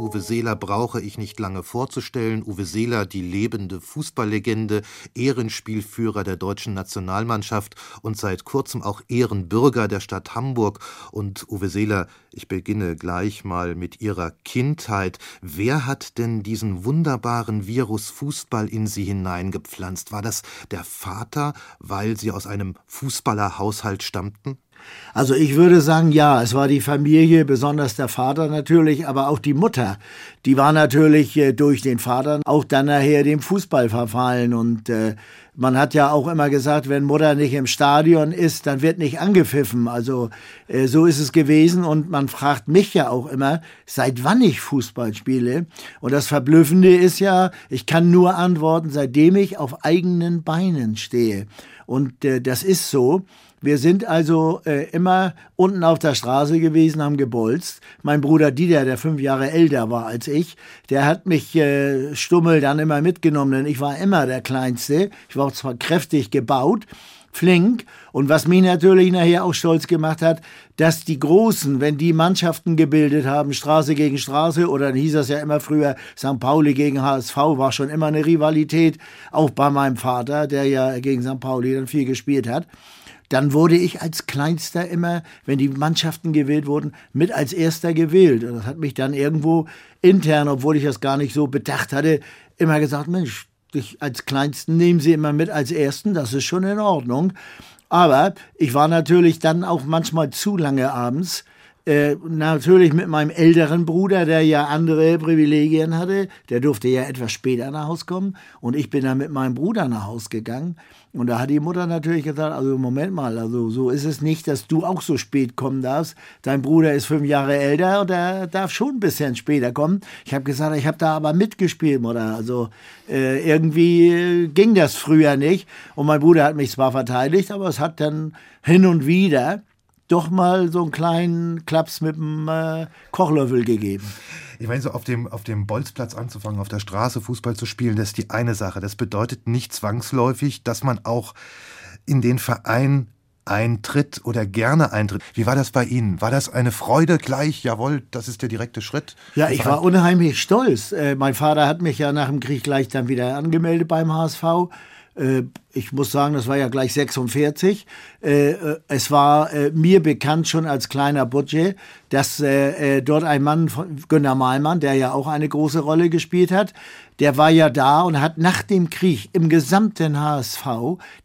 Uwe Seeler brauche ich nicht lange vorzustellen. Uwe Seeler, die lebende Fußballlegende, Ehrenspielführer der deutschen Nationalmannschaft und seit kurzem auch Ehrenbürger der Stadt Hamburg. Und Uwe Seeler, ich beginne gleich mal mit Ihrer Kindheit. Wer hat denn diesen wunderbaren Virus Fußball in Sie hineingepflanzt? War das der Vater, weil Sie aus einem Fußballerhaushalt stammten? Also ich würde sagen, ja, es war die Familie, besonders der Vater natürlich, aber auch die Mutter. Die war natürlich äh, durch den Vater auch dann nachher dem Fußball verfallen. Und äh, man hat ja auch immer gesagt, wenn Mutter nicht im Stadion ist, dann wird nicht angepfiffen. Also äh, so ist es gewesen. Und man fragt mich ja auch immer, seit wann ich Fußball spiele. Und das Verblüffende ist ja, ich kann nur antworten, seitdem ich auf eigenen Beinen stehe. Und äh, das ist so. Wir sind also äh, immer unten auf der Straße gewesen, haben gebolzt. Mein Bruder Dieter, der fünf Jahre älter war als ich, der hat mich äh, stummel dann immer mitgenommen, denn ich war immer der Kleinste. Ich war zwar kräftig gebaut, flink. Und was mich natürlich nachher auch stolz gemacht hat, dass die Großen, wenn die Mannschaften gebildet haben, Straße gegen Straße, oder dann hieß das ja immer früher, St. Pauli gegen HSV, war schon immer eine Rivalität, auch bei meinem Vater, der ja gegen St. Pauli dann viel gespielt hat dann wurde ich als Kleinster immer, wenn die Mannschaften gewählt wurden, mit als Erster gewählt. Und das hat mich dann irgendwo intern, obwohl ich das gar nicht so bedacht hatte, immer gesagt, Mensch, dich als Kleinsten nehmen sie immer mit als Ersten, das ist schon in Ordnung. Aber ich war natürlich dann auch manchmal zu lange abends äh, natürlich mit meinem älteren Bruder, der ja andere Privilegien hatte. Der durfte ja etwas später nach Hause kommen. Und ich bin dann mit meinem Bruder nach Hause gegangen. Und da hat die Mutter natürlich gesagt, also Moment mal, also so ist es nicht, dass du auch so spät kommen darfst. Dein Bruder ist fünf Jahre älter und er darf schon ein bisschen später kommen. Ich habe gesagt, ich habe da aber mitgespielt, Mutter. Also äh, irgendwie ging das früher nicht. Und mein Bruder hat mich zwar verteidigt, aber es hat dann hin und wieder doch mal so einen kleinen Klaps mit dem äh, Kochlöffel gegeben. Ich meine, so auf dem, auf dem Bolzplatz anzufangen, auf der Straße Fußball zu spielen, das ist die eine Sache. Das bedeutet nicht zwangsläufig, dass man auch in den Verein eintritt oder gerne eintritt. Wie war das bei Ihnen? War das eine Freude gleich? Jawohl, das ist der direkte Schritt. Ja, ich war unheimlich stolz. Äh, mein Vater hat mich ja nach dem Krieg gleich dann wieder angemeldet beim HSV. Äh, ich muss sagen, das war ja gleich 46. Äh, äh, es war mir bekannt schon als kleiner Budget, dass dort ein Mann von Günter Malmann, der ja auch eine große Rolle gespielt hat, der war ja da und hat nach dem Krieg im gesamten HSV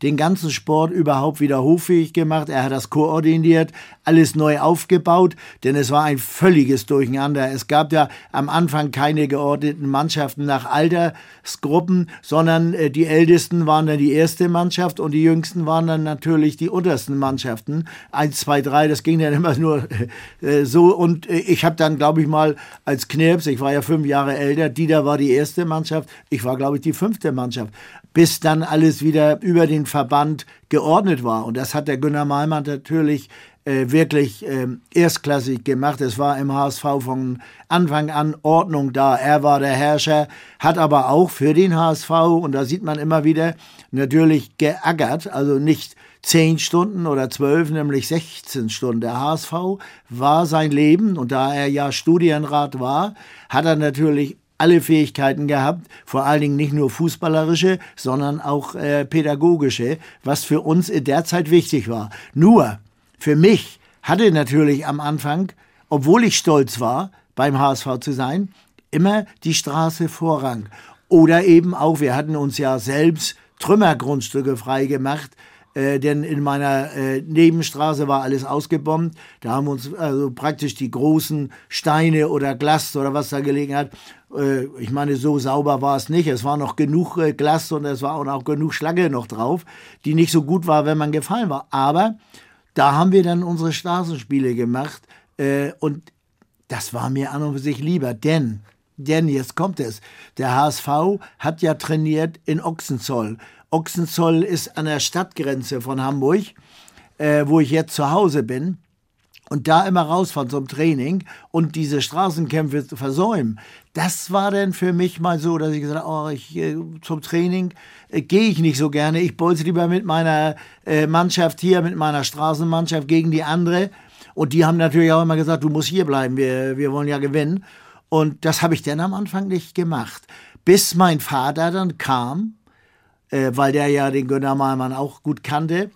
den ganzen Sport überhaupt wieder hoffähig gemacht. Er hat das koordiniert, alles neu aufgebaut, denn es war ein völliges Durcheinander. Es gab ja am Anfang keine geordneten Mannschaften nach Altersgruppen, sondern äh, die Ältesten waren dann die erste Mannschaft und die Jüngsten waren dann natürlich die untersten Mannschaften. Eins, zwei, drei, das ging dann immer nur äh, so. Und äh, ich habe dann, glaube ich mal, als Knirps, ich war ja fünf Jahre älter, Dieter war die erste Mannschaft, Mannschaft. Ich war, glaube ich, die fünfte Mannschaft, bis dann alles wieder über den Verband geordnet war. Und das hat der Günter Malmann natürlich äh, wirklich äh, erstklassig gemacht. Es war im HSV von Anfang an Ordnung da. Er war der Herrscher, hat aber auch für den HSV, und da sieht man immer wieder, natürlich geackert, also nicht zehn Stunden oder zwölf, nämlich 16 Stunden. Der HSV war sein Leben und da er ja Studienrat war, hat er natürlich alle Fähigkeiten gehabt, vor allen Dingen nicht nur fußballerische, sondern auch äh, pädagogische, was für uns in der Zeit wichtig war. Nur für mich hatte natürlich am Anfang, obwohl ich stolz war, beim HSV zu sein, immer die Straße Vorrang. Oder eben auch, wir hatten uns ja selbst Trümmergrundstücke freigemacht, äh, denn in meiner äh, Nebenstraße war alles ausgebombt. Da haben uns also praktisch die großen Steine oder Glas oder was da gelegen hat. Äh, ich meine, so sauber war es nicht. Es war noch genug äh, Glas und es war auch noch genug Schlange noch drauf, die nicht so gut war, wenn man gefallen war. Aber da haben wir dann unsere Straßenspiele gemacht äh, und das war mir an und für sich lieber, denn denn jetzt kommt es. Der HSV hat ja trainiert in Ochsenzoll. Ochsenzoll ist an der Stadtgrenze von Hamburg, äh, wo ich jetzt zu Hause bin. und da immer rausfahren zum Training und diese Straßenkämpfe versäumen, das war dann für mich mal so, dass ich gesagt habe, oh, ich, äh, zum Training äh, gehe ich nicht so gerne. Ich bolze lieber mit meiner äh, Mannschaft hier, mit meiner Straßenmannschaft gegen die andere. Und die haben natürlich auch immer gesagt, du musst hier bleiben, wir, wir wollen ja gewinnen. Und das habe ich dann am Anfang nicht gemacht. Bis mein Vater dann kam, äh, weil der ja den Günter Malmann auch gut kannte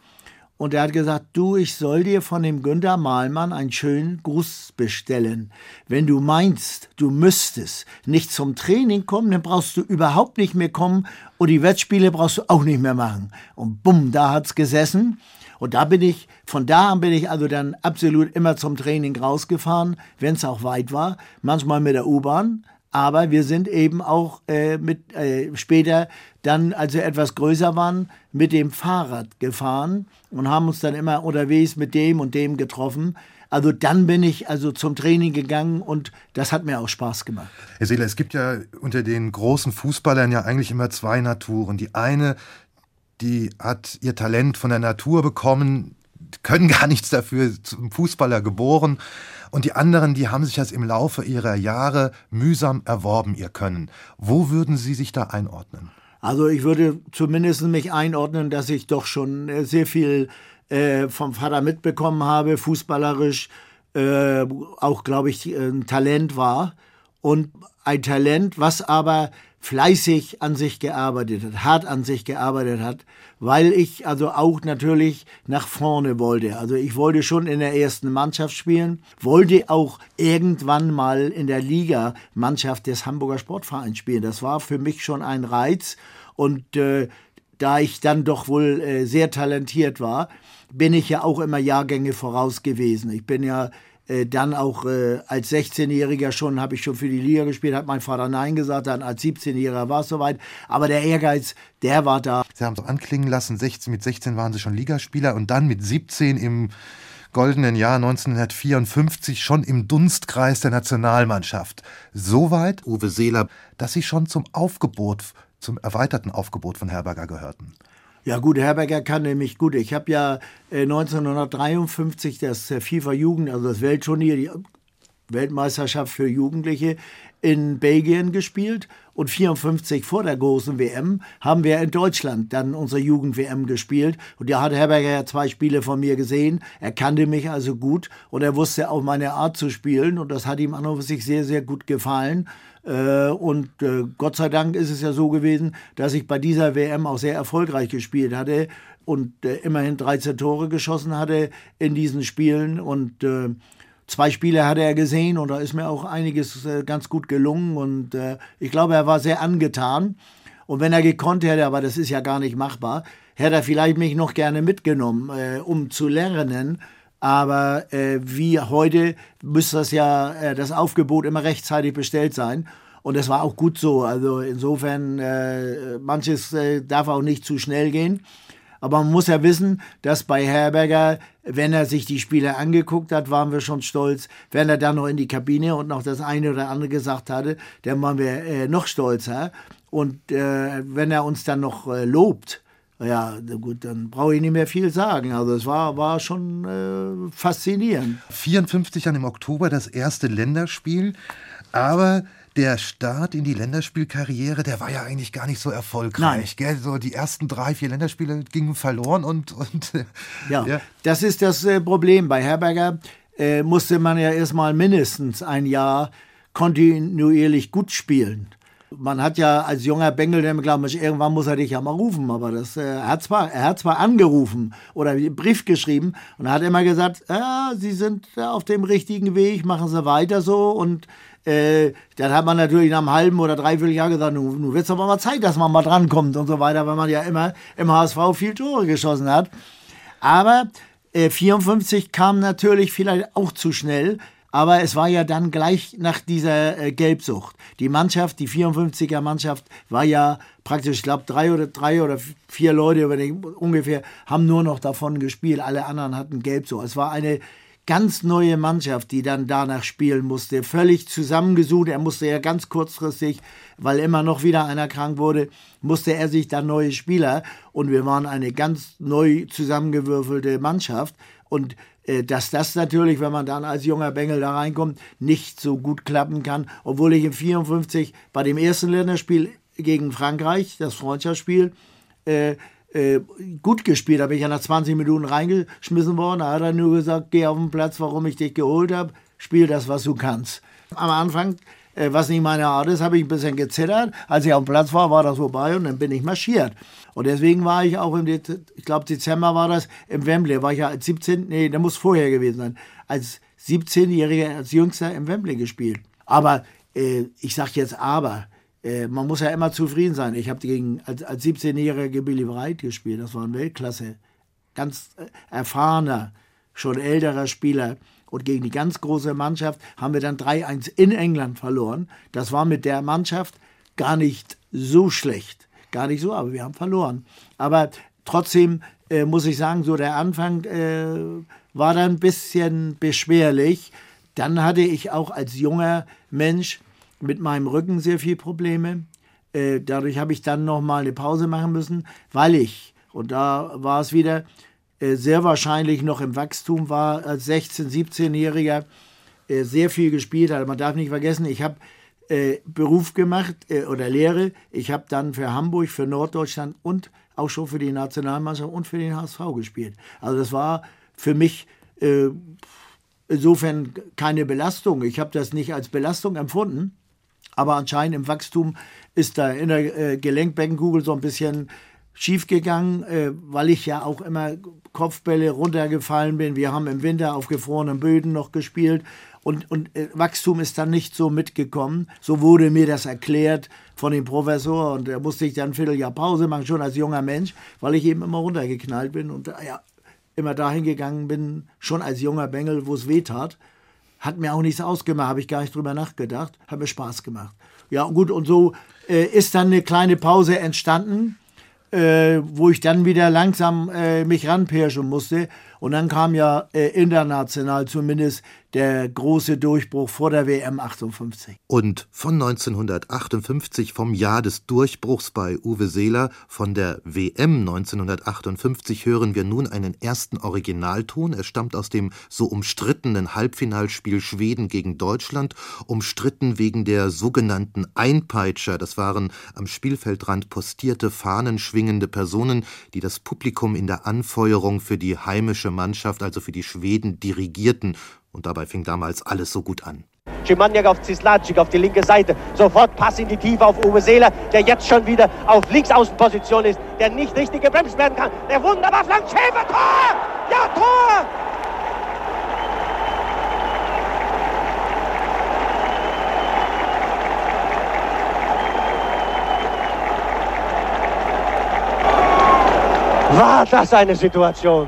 und er hat gesagt, du, ich soll dir von dem Günter Mahlmann einen schönen Gruß bestellen. Wenn du meinst, du müsstest nicht zum Training kommen, dann brauchst du überhaupt nicht mehr kommen und die Wettspiele brauchst du auch nicht mehr machen. Und bumm, da hat's gesessen. Und da bin ich, von da an bin ich also dann absolut immer zum Training rausgefahren, wenn es auch weit war. Manchmal mit der U-Bahn, aber wir sind eben auch äh, mit, äh, später dann, als wir etwas größer waren, mit dem Fahrrad gefahren und haben uns dann immer unterwegs mit dem und dem getroffen. Also dann bin ich also zum Training gegangen und das hat mir auch Spaß gemacht. Herr Seeler, es gibt ja unter den großen Fußballern ja eigentlich immer zwei Naturen. Die eine, die hat ihr Talent von der Natur bekommen, können gar nichts dafür, zum Fußballer geboren. Und die anderen, die haben sich das im Laufe ihrer Jahre mühsam erworben, ihr Können. Wo würden Sie sich da einordnen? Also ich würde zumindest mich einordnen, dass ich doch schon äh, sehr viel äh, vom Vater mitbekommen habe, fußballerisch, äh, auch glaube ich ein Talent war. Und ein Talent, was aber fleißig an sich gearbeitet hat, hart an sich gearbeitet hat, weil ich also auch natürlich nach vorne wollte. Also ich wollte schon in der ersten Mannschaft spielen, wollte auch irgendwann mal in der Liga Mannschaft des Hamburger Sportvereins spielen. Das war für mich schon ein Reiz und äh, da ich dann doch wohl äh, sehr talentiert war, bin ich ja auch immer Jahrgänge voraus gewesen. Ich bin ja äh, dann auch äh, als 16-Jähriger schon, habe ich schon für die Liga gespielt, hat mein Vater Nein gesagt, dann als 17-Jähriger war es soweit. Aber der Ehrgeiz, der war da. Sie haben es anklingen lassen, 16, mit 16 waren Sie schon Ligaspieler und dann mit 17 im goldenen Jahr 1954 schon im Dunstkreis der Nationalmannschaft. Soweit, Uwe Seeler, dass Sie schon zum Aufgebot, zum erweiterten Aufgebot von Herberger gehörten. Ja gut, Herberger kann nämlich gut. Ich habe ja äh, 1953 das äh, FIFA Jugend, also das Weltturnier, die Weltmeisterschaft für Jugendliche in Belgien gespielt und 54 vor der großen WM haben wir in Deutschland dann unsere Jugend-WM gespielt und da hat Herberger ja zwei Spiele von mir gesehen. Er kannte mich also gut und er wusste auch meine Art zu spielen und das hat ihm an und für sich sehr, sehr gut gefallen. Äh, und äh, Gott sei Dank ist es ja so gewesen, dass ich bei dieser WM auch sehr erfolgreich gespielt hatte und äh, immerhin 13 Tore geschossen hatte in diesen Spielen. Und zwei Spiele hatte er gesehen und da ist mir auch einiges ganz gut gelungen. Und ich glaube, er war sehr angetan. Und wenn er gekonnt hätte, aber das ist ja gar nicht machbar, hätte er vielleicht mich noch gerne mitgenommen, um zu lernen aber äh, wie heute müsste das ja äh, das Aufgebot immer rechtzeitig bestellt sein. Und das war auch gut so. Also insofern, äh, manches äh, darf auch nicht zu schnell gehen. Aber man muss ja wissen, dass bei Herberger, wenn er sich die Spiele angeguckt hat, waren wir schon stolz. Wenn er dann noch in die Kabine und noch das eine oder andere gesagt hatte, dann waren wir äh, noch stolzer. Und äh, wenn er uns dann noch äh, lobt, ja, gut, dann brauche ich nicht mehr viel sagen. Also es war, war schon äh, faszinierend. 54 dann im Oktober das erste Länderspiel, aber der Start in die Länderspielkarriere, der war ja eigentlich gar nicht so erfolgreich. Gell? So die ersten drei, vier Länderspiele gingen verloren und. und ja, ja, das ist das äh, Problem. Bei Herberger äh, musste man ja erstmal mindestens ein Jahr kontinuierlich gut spielen. Man hat ja als junger Bengel der glaubt, irgendwann muss er dich ja mal rufen, aber das, äh, er, hat zwar, er hat zwar angerufen oder einen Brief geschrieben und hat immer gesagt, ja, Sie sind auf dem richtigen Weg, machen Sie weiter so. Und äh, dann hat man natürlich nach einem halben oder dreiviertel Jahr gesagt, nun, nun wird es aber mal Zeit, dass man mal drankommt und so weiter, weil man ja immer im HSV viel Tore geschossen hat. Aber äh, 54 kam natürlich vielleicht auch zu schnell, aber es war ja dann gleich nach dieser äh, Gelbsucht. Die Mannschaft, die 54er Mannschaft, war ja praktisch, ich glaube, drei oder drei oder vier Leute ungefähr haben nur noch davon gespielt. Alle anderen hatten Gelbsucht. Es war eine ganz neue Mannschaft, die dann danach spielen musste. Völlig zusammengesucht. Er musste ja ganz kurzfristig, weil immer noch wieder einer krank wurde, musste er sich dann neue Spieler. Und wir waren eine ganz neu zusammengewürfelte Mannschaft. Und dass das natürlich, wenn man dann als junger Bengel da reinkommt, nicht so gut klappen kann. Obwohl ich im 54 bei dem ersten Länderspiel gegen Frankreich, das Freundschaftsspiel, äh, äh, gut gespielt habe. Ich ja nach 20 Minuten reingeschmissen worden. Da hat er nur gesagt, geh auf den Platz, warum ich dich geholt habe. Spiel das, was du kannst. Am Anfang, äh, was nicht meine Art ist, habe ich ein bisschen gezittert. Als ich auf dem Platz war, war das vorbei und dann bin ich marschiert. Und deswegen war ich auch im, De ich glaube Dezember war das, im Wembley, war ich ja als 17, nee, der muss vorher gewesen sein, als 17-Jähriger, als Jüngster im Wembley gespielt. Aber, äh, ich sag jetzt aber, äh, man muss ja immer zufrieden sein. Ich habe gegen als, als 17-jähriger Billy Wright gespielt. Das war ein Weltklasse, ganz äh, erfahrener, schon älterer Spieler. Und gegen die ganz große Mannschaft haben wir dann 3-1 in England verloren. Das war mit der Mannschaft gar nicht so schlecht. Gar nicht so, aber wir haben verloren. Aber trotzdem äh, muss ich sagen, so der Anfang äh, war dann ein bisschen beschwerlich. Dann hatte ich auch als junger Mensch mit meinem Rücken sehr viele Probleme. Äh, dadurch habe ich dann noch mal eine Pause machen müssen, weil ich, und da war es wieder, äh, sehr wahrscheinlich noch im Wachstum war, als 16-, 17-Jähriger äh, sehr viel gespielt hat. Man darf nicht vergessen, ich habe äh, Beruf gemacht äh, oder Lehre. Ich habe dann für Hamburg, für Norddeutschland und auch schon für die Nationalmannschaft und für den HSV gespielt. Also das war für mich äh, insofern keine Belastung. Ich habe das nicht als Belastung empfunden. Aber anscheinend im Wachstum ist da in der äh, Gelenkbeckenkugel so ein bisschen schief gegangen, äh, weil ich ja auch immer Kopfbälle runtergefallen bin. Wir haben im Winter auf gefrorenen Böden noch gespielt und, und äh, Wachstum ist dann nicht so mitgekommen. So wurde mir das erklärt von dem Professor und da musste ich dann ein Vierteljahr Pause machen, schon als junger Mensch, weil ich eben immer runtergeknallt bin und ja, immer dahin gegangen bin, schon als junger Bengel, wo es weh tat. Hat mir auch nichts ausgemacht, habe ich gar nicht drüber nachgedacht. Hat mir Spaß gemacht. Ja, gut, und so äh, ist dann eine kleine Pause entstanden, äh, wo ich dann wieder langsam äh, mich ranpirschen musste. Und dann kam ja äh, international zumindest der große Durchbruch vor der WM 58. Und von 1958, vom Jahr des Durchbruchs bei Uwe Seeler, von der WM 1958 hören wir nun einen ersten Originalton. Er stammt aus dem so umstrittenen Halbfinalspiel Schweden gegen Deutschland, umstritten wegen der sogenannten Einpeitscher. Das waren am Spielfeldrand postierte Fahnen schwingende Personen, die das Publikum in der Anfeuerung für die heimische Mannschaft, also für die Schweden, dirigierten und dabei fing damals alles so gut an. Schimaniak auf Zislacik auf die linke Seite. Sofort Pass in die Tiefe auf Uwe Seeler, der jetzt schon wieder auf Linksaußenposition ist, der nicht richtig gebremst werden kann. Der wunderbar flankt Schäfer, Tor! Ja, Tor! War das eine Situation?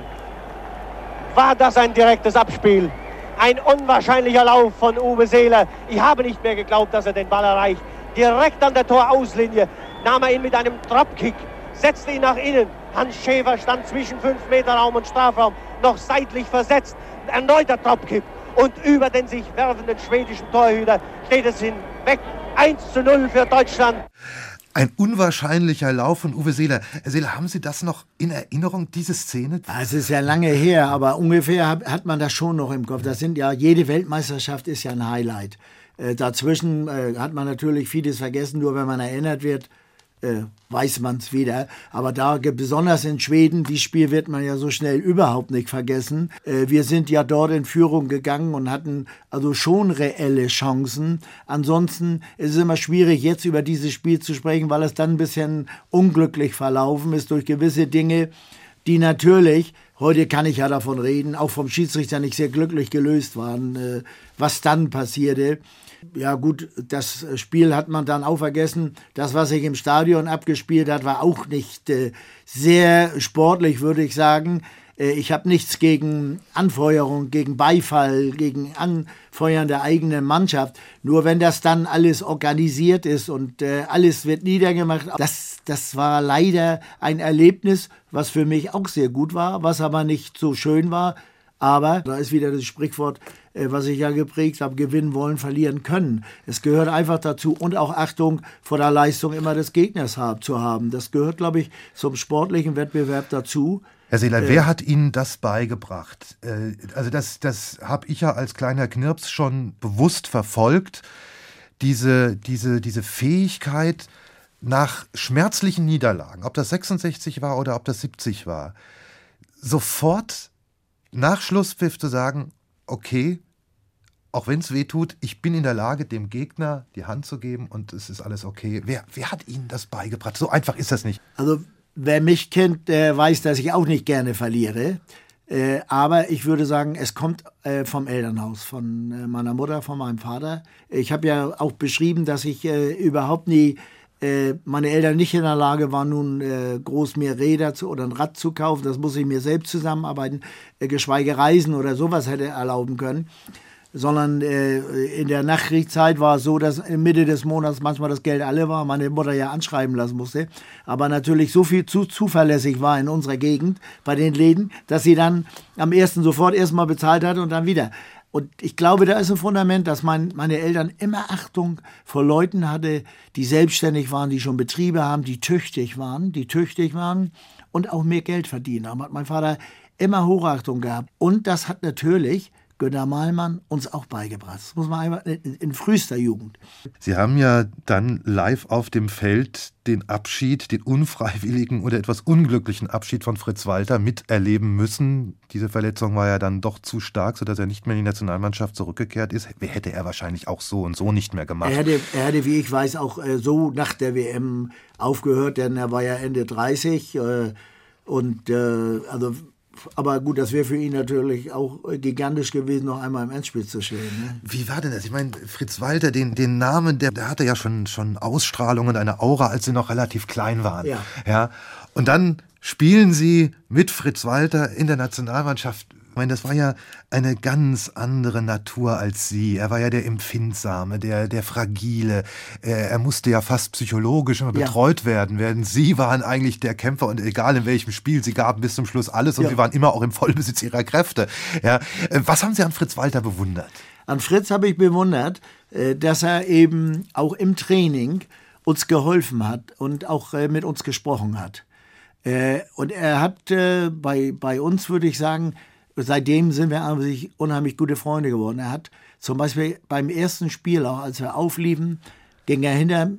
War das ein direktes Abspiel? Ein unwahrscheinlicher Lauf von Uwe Seeler. Ich habe nicht mehr geglaubt, dass er den Ball erreicht. Direkt an der Torauslinie nahm er ihn mit einem Dropkick, setzte ihn nach innen. Hans Schäfer stand zwischen 5 Meter Raum und Strafraum, noch seitlich versetzt. Erneuter Dropkick. Und über den sich werfenden schwedischen Torhüter steht es hinweg. 1 zu 0 für Deutschland. Ein unwahrscheinlicher Lauf von Uwe Seeler. Herr Seeler, haben Sie das noch in Erinnerung, diese Szene? Es ist ja lange her, aber ungefähr hat man das schon noch im Kopf. Das sind ja, jede Weltmeisterschaft ist ja ein Highlight. Äh, dazwischen äh, hat man natürlich vieles vergessen, nur wenn man erinnert wird, äh, weiß man es wieder. Aber da, besonders in Schweden, die Spiel wird man ja so schnell überhaupt nicht vergessen. Äh, wir sind ja dort in Führung gegangen und hatten also schon reelle Chancen. Ansonsten ist es immer schwierig, jetzt über dieses Spiel zu sprechen, weil es dann ein bisschen unglücklich verlaufen ist durch gewisse Dinge, die natürlich, heute kann ich ja davon reden, auch vom Schiedsrichter nicht sehr glücklich gelöst waren, äh, was dann passierte. Ja gut, das Spiel hat man dann auch vergessen. Das, was sich im Stadion abgespielt hat, war auch nicht äh, sehr sportlich, würde ich sagen. Äh, ich habe nichts gegen Anfeuerung, gegen Beifall, gegen Anfeuern der eigenen Mannschaft. Nur wenn das dann alles organisiert ist und äh, alles wird niedergemacht, das, das war leider ein Erlebnis, was für mich auch sehr gut war, was aber nicht so schön war. Aber da ist wieder das Sprichwort, äh, was ich ja geprägt habe, gewinnen wollen, verlieren können. Es gehört einfach dazu und auch Achtung vor der Leistung immer des Gegners zu haben. Das gehört, glaube ich, zum sportlichen Wettbewerb dazu. Herr Seeler, äh, wer hat Ihnen das beigebracht? Äh, also das, das habe ich ja als kleiner Knirps schon bewusst verfolgt. Diese, diese, diese Fähigkeit nach schmerzlichen Niederlagen, ob das 66 war oder ob das 70 war, sofort nach Schlusspfiff zu sagen, okay, auch wenn es weh tut, ich bin in der Lage, dem Gegner die Hand zu geben und es ist alles okay. Wer, wer hat Ihnen das beigebracht? So einfach ist das nicht. Also wer mich kennt, der weiß, dass ich auch nicht gerne verliere. Äh, aber ich würde sagen, es kommt äh, vom Elternhaus, von äh, meiner Mutter, von meinem Vater. Ich habe ja auch beschrieben, dass ich äh, überhaupt nie, äh, meine Eltern nicht in der Lage waren, nun äh, groß mehr Räder zu, oder ein Rad zu kaufen. Das muss ich mir selbst zusammenarbeiten, geschweige Reisen oder sowas hätte erlauben können sondern äh, in der Nachkriegszeit war es so, dass Mitte des Monats manchmal das Geld alle war, meine Mutter ja anschreiben lassen musste, aber natürlich so viel zu zuverlässig war in unserer Gegend bei den Läden, dass sie dann am ersten sofort erstmal bezahlt hat und dann wieder. Und ich glaube, da ist ein Fundament, dass mein, meine Eltern immer Achtung vor Leuten hatte, die selbstständig waren, die schon Betriebe haben, die tüchtig waren, die tüchtig waren und auch mehr Geld verdienen haben. Hat mein Vater immer Hochachtung gehabt. Und das hat natürlich Günter Malmann uns auch beigebracht. Das muss man in, in frühester Jugend. Sie haben ja dann live auf dem Feld den Abschied, den unfreiwilligen oder etwas unglücklichen Abschied von Fritz Walter miterleben müssen. Diese Verletzung war ja dann doch zu stark, sodass er nicht mehr in die Nationalmannschaft zurückgekehrt ist. Hätte er wahrscheinlich auch so und so nicht mehr gemacht. Er hätte, er hätte wie ich weiß, auch äh, so nach der WM aufgehört, denn er war ja Ende 30. Äh, und äh, also aber gut, das wäre für ihn natürlich auch gigantisch gewesen, noch einmal im Endspiel zu stehen. Ne? Wie war denn das? Ich meine, Fritz Walter, den, den Namen, der, der hatte ja schon, schon Ausstrahlung und eine Aura, als sie noch relativ klein waren. Ja. ja. Und dann spielen sie mit Fritz Walter in der Nationalmannschaft ich meine, das war ja eine ganz andere Natur als sie. Er war ja der Empfindsame, der, der Fragile. Er, musste ja fast psychologisch immer betreut ja. werden, während sie waren eigentlich der Kämpfer und egal in welchem Spiel, sie gaben bis zum Schluss alles und ja. sie waren immer auch im Vollbesitz ihrer Kräfte. Ja. Was haben Sie an Fritz Walter bewundert? An Fritz habe ich bewundert, äh, dass er eben auch im Training uns geholfen hat und auch äh, mit uns gesprochen hat. Äh, und er hat bei, bei uns, würde ich sagen, seitdem sind wir eigentlich unheimlich gute Freunde geworden. Er hat zum Beispiel beim ersten Spiel, auch als wir aufliefen, ging er hinter,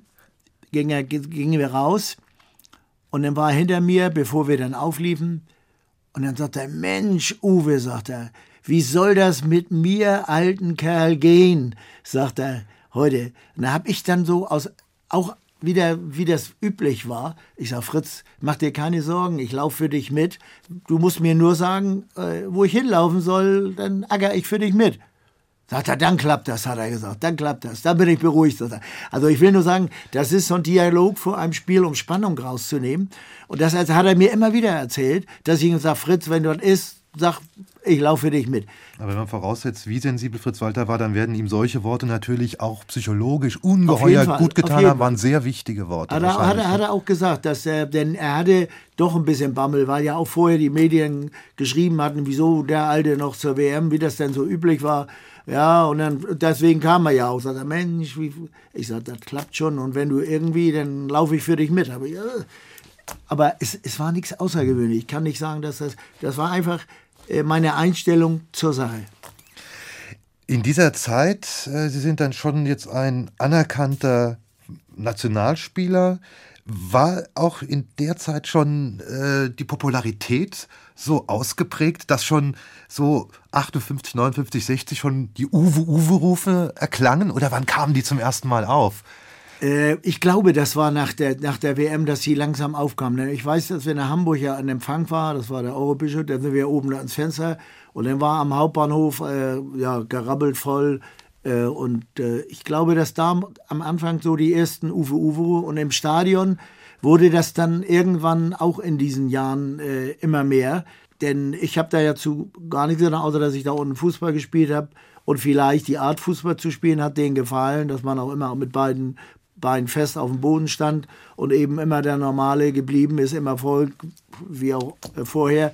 ging er, gingen wir raus und dann war er hinter mir, bevor wir dann aufliefen. Und dann sagt er, Mensch, Uwe, sagt er, wie soll das mit mir, alten Kerl, gehen? sagt er heute. Und da habe ich dann so aus, auch wie, der, wie das üblich war. Ich sage, Fritz, mach dir keine Sorgen, ich laufe für dich mit. Du musst mir nur sagen, äh, wo ich hinlaufen soll, dann acker ich für dich mit. Sagt er, dann klappt das, hat er gesagt, dann klappt das, dann bin ich beruhigt. Also ich will nur sagen, das ist so ein Dialog vor einem Spiel, um Spannung rauszunehmen. Und das hat er mir immer wieder erzählt, dass ich ihm sage, Fritz, wenn das isst, sag, ich laufe für dich mit. Aber wenn man voraussetzt, wie sensibel Fritz Walter war, dann werden ihm solche Worte natürlich auch psychologisch ungeheuer gut getan haben, waren sehr wichtige Worte. Hat er, hat, er, hat er auch gesagt, dass er, denn er hatte doch ein bisschen Bammel, weil ja auch vorher die Medien geschrieben hatten, wieso der Alte noch zur WM, wie das denn so üblich war. Ja, und dann, deswegen kam er ja auch, sagt er, Mensch, wie, ich sag, das klappt schon und wenn du irgendwie, dann laufe ich für dich mit. Aber, ja, aber es, es war nichts Außergewöhnliches. Ich kann nicht sagen, dass das, das war einfach äh, meine Einstellung zur Sache. In dieser Zeit, äh, Sie sind dann schon jetzt ein anerkannter Nationalspieler. War auch in der Zeit schon äh, die Popularität so ausgeprägt, dass schon so 58, 59, 60 schon die Uwe-Uwe-Rufe erklangen? Oder wann kamen die zum ersten Mal auf? Äh, ich glaube, das war nach der, nach der WM, dass sie langsam aufkamen. Ich weiß, dass wir in Hamburg ja an Empfang waren, das war der Europäische, da sind wir oben da ans Fenster und dann war am Hauptbahnhof äh, ja, gerabbelt voll. Äh, und äh, ich glaube, dass da am Anfang so die ersten Uwe Uwe und im Stadion wurde das dann irgendwann auch in diesen Jahren äh, immer mehr. Denn ich habe da ja zu gar nichts gesagt, außer dass ich da unten Fußball gespielt habe. Und vielleicht die Art Fußball zu spielen hat denen gefallen, dass man auch immer mit beiden Bein fest auf dem Boden stand und eben immer der Normale geblieben ist, im Erfolg, wie auch äh, vorher.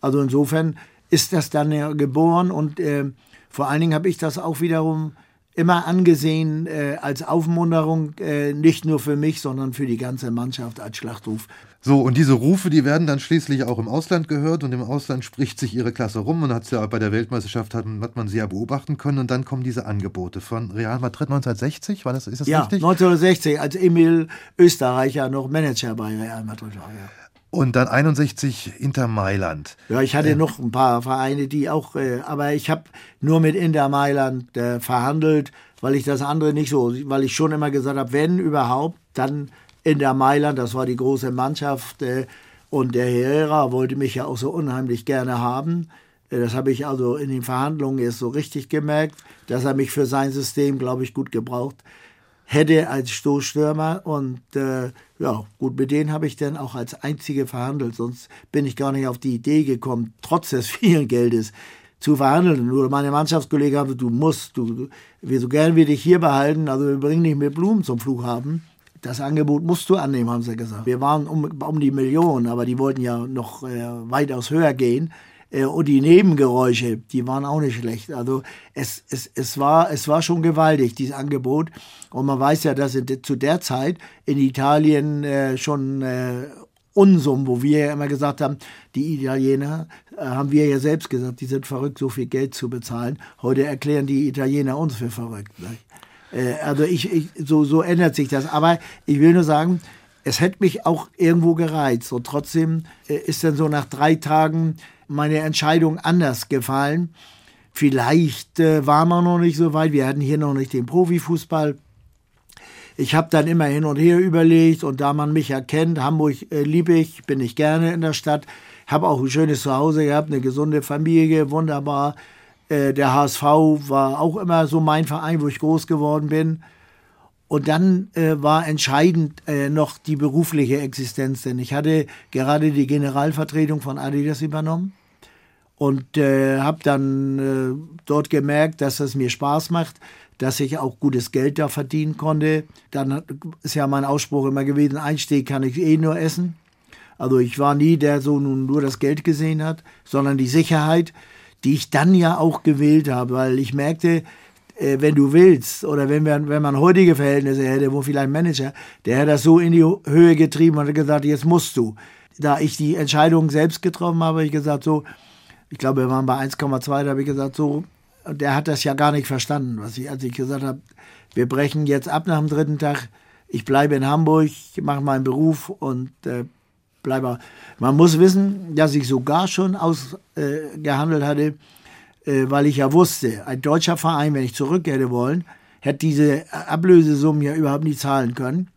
Also insofern ist das dann ja geboren und äh, vor allen Dingen habe ich das auch wiederum immer angesehen äh, als Aufmunterung, äh, nicht nur für mich, sondern für die ganze Mannschaft als Schlachtruf. So, und diese Rufe, die werden dann schließlich auch im Ausland gehört und im Ausland spricht sich ihre Klasse rum und hat ja bei der Weltmeisterschaft hat, hat, man sie ja beobachten können und dann kommen diese Angebote von Real Madrid 1960, war das, ist das ja, richtig? Ja, 1960, als Emil Österreicher noch Manager bei Real Madrid war, ja. Und dann 61 Inter Mailand. Ja, ich hatte äh, noch ein paar Vereine, die auch, äh, aber ich habe nur mit Inter Mailand äh, verhandelt, weil ich das andere nicht so, weil ich schon immer gesagt habe, wenn überhaupt, dann Inter Mailand, das war die große Mannschaft äh, und der Herrera wollte mich ja auch so unheimlich gerne haben. Äh, das habe ich also in den Verhandlungen erst so richtig gemerkt, dass er mich für sein System, glaube ich, gut gebraucht hätte als Stoßstürmer. Und äh, ja, gut, mit denen habe ich dann auch als Einzige verhandelt. Sonst bin ich gar nicht auf die Idee gekommen, trotz des vielen Geldes zu verhandeln. Nur meine Mannschaftskollegen haben, du musst, du, wir so gern wir dich hier behalten, also wir bringen dich mit Blumen zum Flughafen. Das Angebot musst du annehmen, haben sie gesagt. Wir waren um, um die Million, aber die wollten ja noch äh, weitaus höher gehen. Äh, und die Nebengeräusche, die waren auch nicht schlecht. Also es, es, es, war, es war schon gewaltig, dieses Angebot. Und man weiß ja, dass zu der Zeit in Italien äh, schon äh, Unsummen, wo wir ja immer gesagt haben, die Italiener, äh, haben wir ja selbst gesagt, die sind verrückt, so viel Geld zu bezahlen. Heute erklären die Italiener uns für verrückt. Äh, also ich, ich, so, so ändert sich das. Aber ich will nur sagen, es hätte mich auch irgendwo gereizt. Und trotzdem äh, ist dann so nach drei Tagen meine Entscheidung anders gefallen. Vielleicht äh, war man noch nicht so weit. Wir hatten hier noch nicht den Profifußball. Ich habe dann immer hin und her überlegt und da man mich erkennt, Hamburg äh, liebe ich, bin ich gerne in der Stadt, habe auch ein schönes Zuhause gehabt, eine gesunde Familie, wunderbar. Äh, der HSV war auch immer so mein Verein, wo ich groß geworden bin. Und dann äh, war entscheidend äh, noch die berufliche Existenz, denn ich hatte gerade die Generalvertretung von Adidas übernommen und äh, habe dann äh, dort gemerkt, dass es mir Spaß macht, dass ich auch gutes Geld da verdienen konnte. Dann ist ja mein Ausspruch immer gewesen, Einstieg kann ich eh nur essen. Also ich war nie der, so nun nur das Geld gesehen hat, sondern die Sicherheit, die ich dann ja auch gewählt habe, weil ich merkte, äh, wenn du willst, oder wenn, wir, wenn man heutige Verhältnisse hätte, wo vielleicht ein Manager, der hätte das so in die Höhe getrieben und gesagt, jetzt musst du. Da ich die Entscheidung selbst getroffen habe, habe ich gesagt, so, ich glaube, wir waren bei 1,2, da habe ich gesagt, so, der hat das ja gar nicht verstanden, was ich, als ich gesagt habe, wir brechen jetzt ab nach dem dritten Tag, ich bleibe in Hamburg, mache meinen Beruf und äh, bleibe. Man muss wissen, dass ich sogar schon ausgehandelt äh, hatte, äh, weil ich ja wusste, ein deutscher Verein, wenn ich zurück hätte wollen, hätte diese Ablösesummen ja überhaupt nicht zahlen können.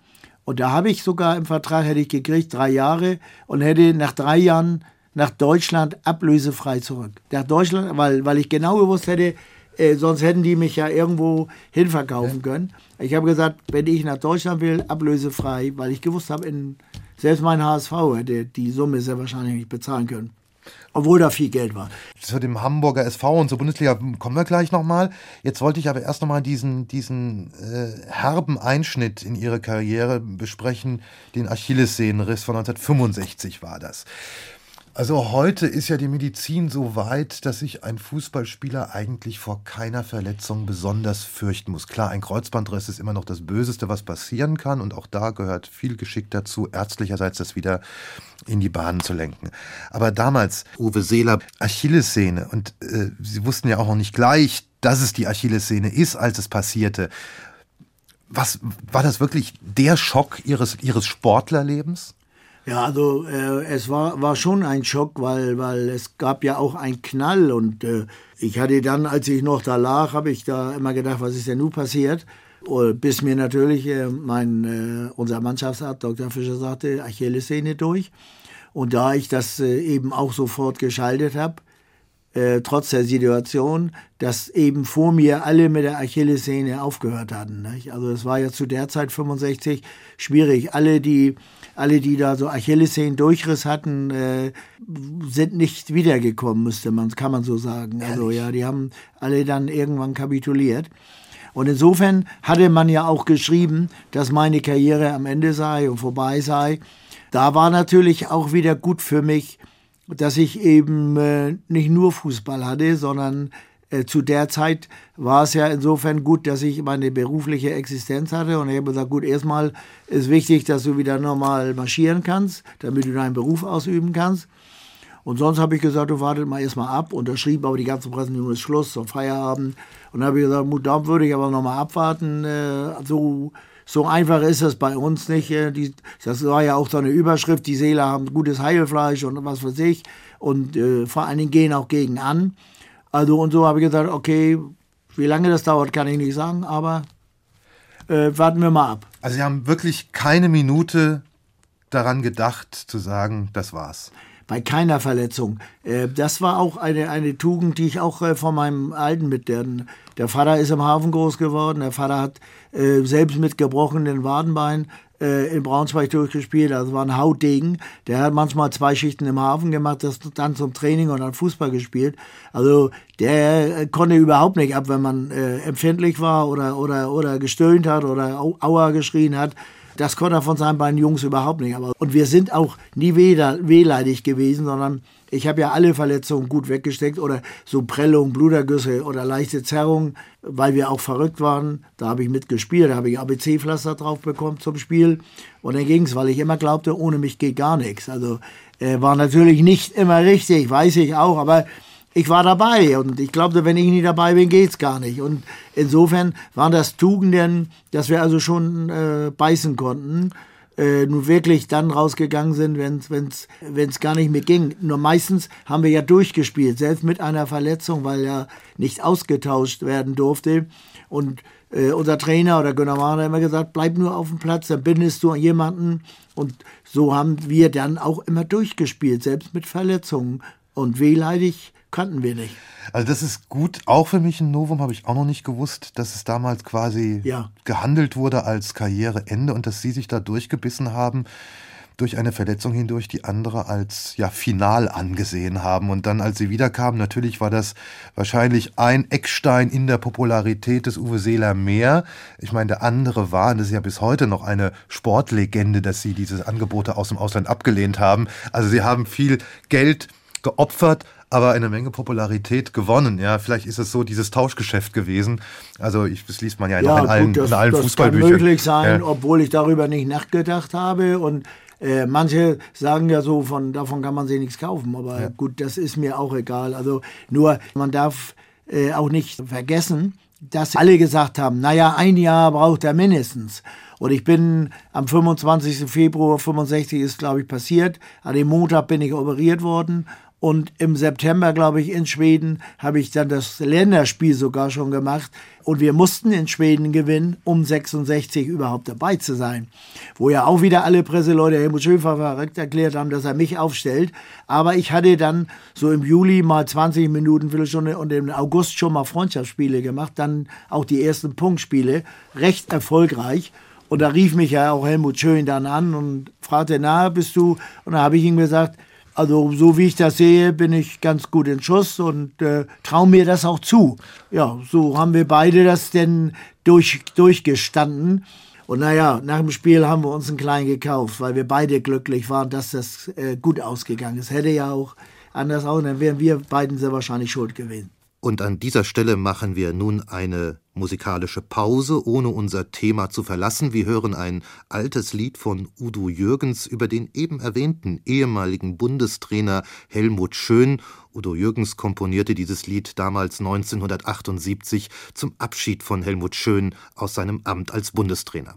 Und da habe ich sogar im Vertrag, hätte ich gekriegt, drei Jahre und hätte nach drei Jahren nach Deutschland ablösefrei zurück. Nach Deutschland, weil, weil ich genau gewusst hätte, äh, sonst hätten die mich ja irgendwo hinverkaufen können. Ich habe gesagt, wenn ich nach Deutschland will, ablösefrei, weil ich gewusst habe, in, selbst mein HSV hätte die Summe sehr wahrscheinlich nicht bezahlen können obwohl da viel Geld war. Zu dem Hamburger SV und zur Bundesliga kommen wir gleich nochmal. Jetzt wollte ich aber erst nochmal diesen, diesen äh, herben Einschnitt in Ihre Karriere besprechen. Den Achillessehnenriss von 1965 war das. Also heute ist ja die Medizin so weit, dass sich ein Fußballspieler eigentlich vor keiner Verletzung besonders fürchten muss. Klar, ein Kreuzbandriss ist immer noch das Böseste, was passieren kann und auch da gehört viel Geschick dazu, ärztlicherseits das wieder in die Bahnen zu lenken. Aber damals, Uwe Seeler, Achillessehne und äh, Sie wussten ja auch noch nicht gleich, dass es die Achillessehne ist, als es passierte. Was war das wirklich der Schock Ihres, Ihres Sportlerlebens? Ja, also äh, es war, war schon ein Schock, weil, weil es gab ja auch einen Knall und äh, ich hatte dann, als ich noch da lag, habe ich da immer gedacht, was ist denn nun passiert? Bis mir natürlich äh, mein, äh, unser Mannschaftsarzt Dr. Fischer sagte, Achillessehne durch. Und da ich das äh, eben auch sofort geschaltet habe, äh, trotz der Situation, dass eben vor mir alle mit der Achillessehne aufgehört hatten. Nicht? Also es war ja zu der Zeit 65 schwierig. Alle, die alle, die da so Achillessehnen-Durchriss hatten, äh, sind nicht wiedergekommen, müsste man, kann man so sagen. Also ja, die haben alle dann irgendwann kapituliert. Und insofern hatte man ja auch geschrieben, dass meine Karriere am Ende sei und vorbei sei. Da war natürlich auch wieder gut für mich, dass ich eben äh, nicht nur Fußball hatte, sondern zu der Zeit war es ja insofern gut, dass ich meine berufliche Existenz hatte und ich habe gesagt, gut, erstmal ist wichtig, dass du wieder normal marschieren kannst, damit du deinen Beruf ausüben kannst. Und sonst habe ich gesagt, du wartet mal erstmal ab. Unterschrieb aber die ganze Präsentation ist Schluss und Feierabend. Und dann habe ich gesagt, da würde ich aber nochmal abwarten. Äh, so, so einfach ist es bei uns nicht. Äh, das war ja auch so eine Überschrift, die Seele haben gutes Heilfleisch und was weiß ich. Und äh, vor allen Dingen gehen auch gegen an. Also und so habe ich gesagt, okay, wie lange das dauert, kann ich nicht sagen, aber äh, warten wir mal ab. Also Sie haben wirklich keine Minute daran gedacht zu sagen, das war's bei keiner Verletzung. Äh, das war auch eine, eine Tugend, die ich auch äh, von meinem Alten mit, der, der Vater ist im Hafen groß geworden, der Vater hat äh, selbst mit gebrochenen Wadenbein in Braunschweig durchgespielt, also war ein Hautdegen. Der hat manchmal zwei Schichten im Hafen gemacht, das dann zum Training und dann Fußball gespielt. Also der konnte überhaupt nicht ab, wenn man äh, empfindlich war oder, oder, oder gestöhnt hat oder Aua geschrien hat. Das konnte er von seinen beiden Jungs überhaupt nicht. Aber, und wir sind auch nie wehleidig gewesen, sondern ich habe ja alle Verletzungen gut weggesteckt oder so Prellungen, Blutergüsse oder leichte Zerrungen, weil wir auch verrückt waren. Da habe ich mitgespielt, da habe ich ABC-Pflaster drauf bekommen zum Spiel. Und dann ging es, weil ich immer glaubte, ohne mich geht gar nichts. Also äh, war natürlich nicht immer richtig, weiß ich auch, aber ich war dabei und ich glaubte, wenn ich nicht dabei bin, geht's gar nicht. Und insofern waren das Tugenden, dass wir also schon äh, beißen konnten. Äh, nun wirklich dann rausgegangen sind, wenn es gar nicht mehr ging. Nur meistens haben wir ja durchgespielt, selbst mit einer Verletzung, weil ja nicht ausgetauscht werden durfte. Und äh, unser Trainer oder Gunnar Mahner immer gesagt, bleib nur auf dem Platz, dann bindest du jemanden. Und so haben wir dann auch immer durchgespielt, selbst mit Verletzungen. Und wehleidig kannten wir nicht. Also das ist gut, auch für mich ein Novum, habe ich auch noch nicht gewusst, dass es damals quasi ja. gehandelt wurde als Karriereende und dass Sie sich da durchgebissen haben durch eine Verletzung hindurch, die andere als ja final angesehen haben. Und dann, als sie wiederkamen, natürlich war das wahrscheinlich ein Eckstein in der Popularität des Uwe Seeler mehr. Ich meine, der andere war, und das ist ja bis heute noch eine Sportlegende, dass sie diese Angebote aus dem Ausland abgelehnt haben. Also sie haben viel Geld geopfert, aber eine Menge Popularität gewonnen. Ja, vielleicht ist es so dieses Tauschgeschäft gewesen. Also ich, das liest man ja, ja in allen, das, in allen das Fußballbüchern. kann möglich sein, ja. obwohl ich darüber nicht nachgedacht habe und äh, manche sagen ja so, von, davon kann man sich nichts kaufen, aber ja. gut, das ist mir auch egal. Also nur, man darf äh, auch nicht vergessen, dass alle gesagt haben, naja, ein Jahr braucht er mindestens. Und ich bin am 25. Februar 65 ist, glaube ich, passiert. An dem Montag bin ich operiert worden und im September, glaube ich, in Schweden habe ich dann das Länderspiel sogar schon gemacht. Und wir mussten in Schweden gewinnen, um 66 überhaupt dabei zu sein. Wo ja auch wieder alle Presseleute Helmut Schöfer verrückt erklärt haben, dass er mich aufstellt. Aber ich hatte dann so im Juli mal 20 Minuten, Viertelstunde und im August schon mal Freundschaftsspiele gemacht. Dann auch die ersten Punktspiele. Recht erfolgreich. Und da rief mich ja auch Helmut Schön dann an und fragte, na, bist du? Und da habe ich ihm gesagt, also so wie ich das sehe, bin ich ganz gut in Schuss und äh, traue mir das auch zu. Ja, so haben wir beide das denn durch, durchgestanden. Und naja, nach dem Spiel haben wir uns einen kleinen gekauft, weil wir beide glücklich waren, dass das äh, gut ausgegangen ist. Hätte ja auch anders aus, dann wären wir beiden sehr wahrscheinlich schuld gewesen. Und an dieser Stelle machen wir nun eine musikalische Pause, ohne unser Thema zu verlassen. Wir hören ein altes Lied von Udo Jürgens über den eben erwähnten ehemaligen Bundestrainer Helmut Schön. Udo Jürgens komponierte dieses Lied damals 1978 zum Abschied von Helmut Schön aus seinem Amt als Bundestrainer.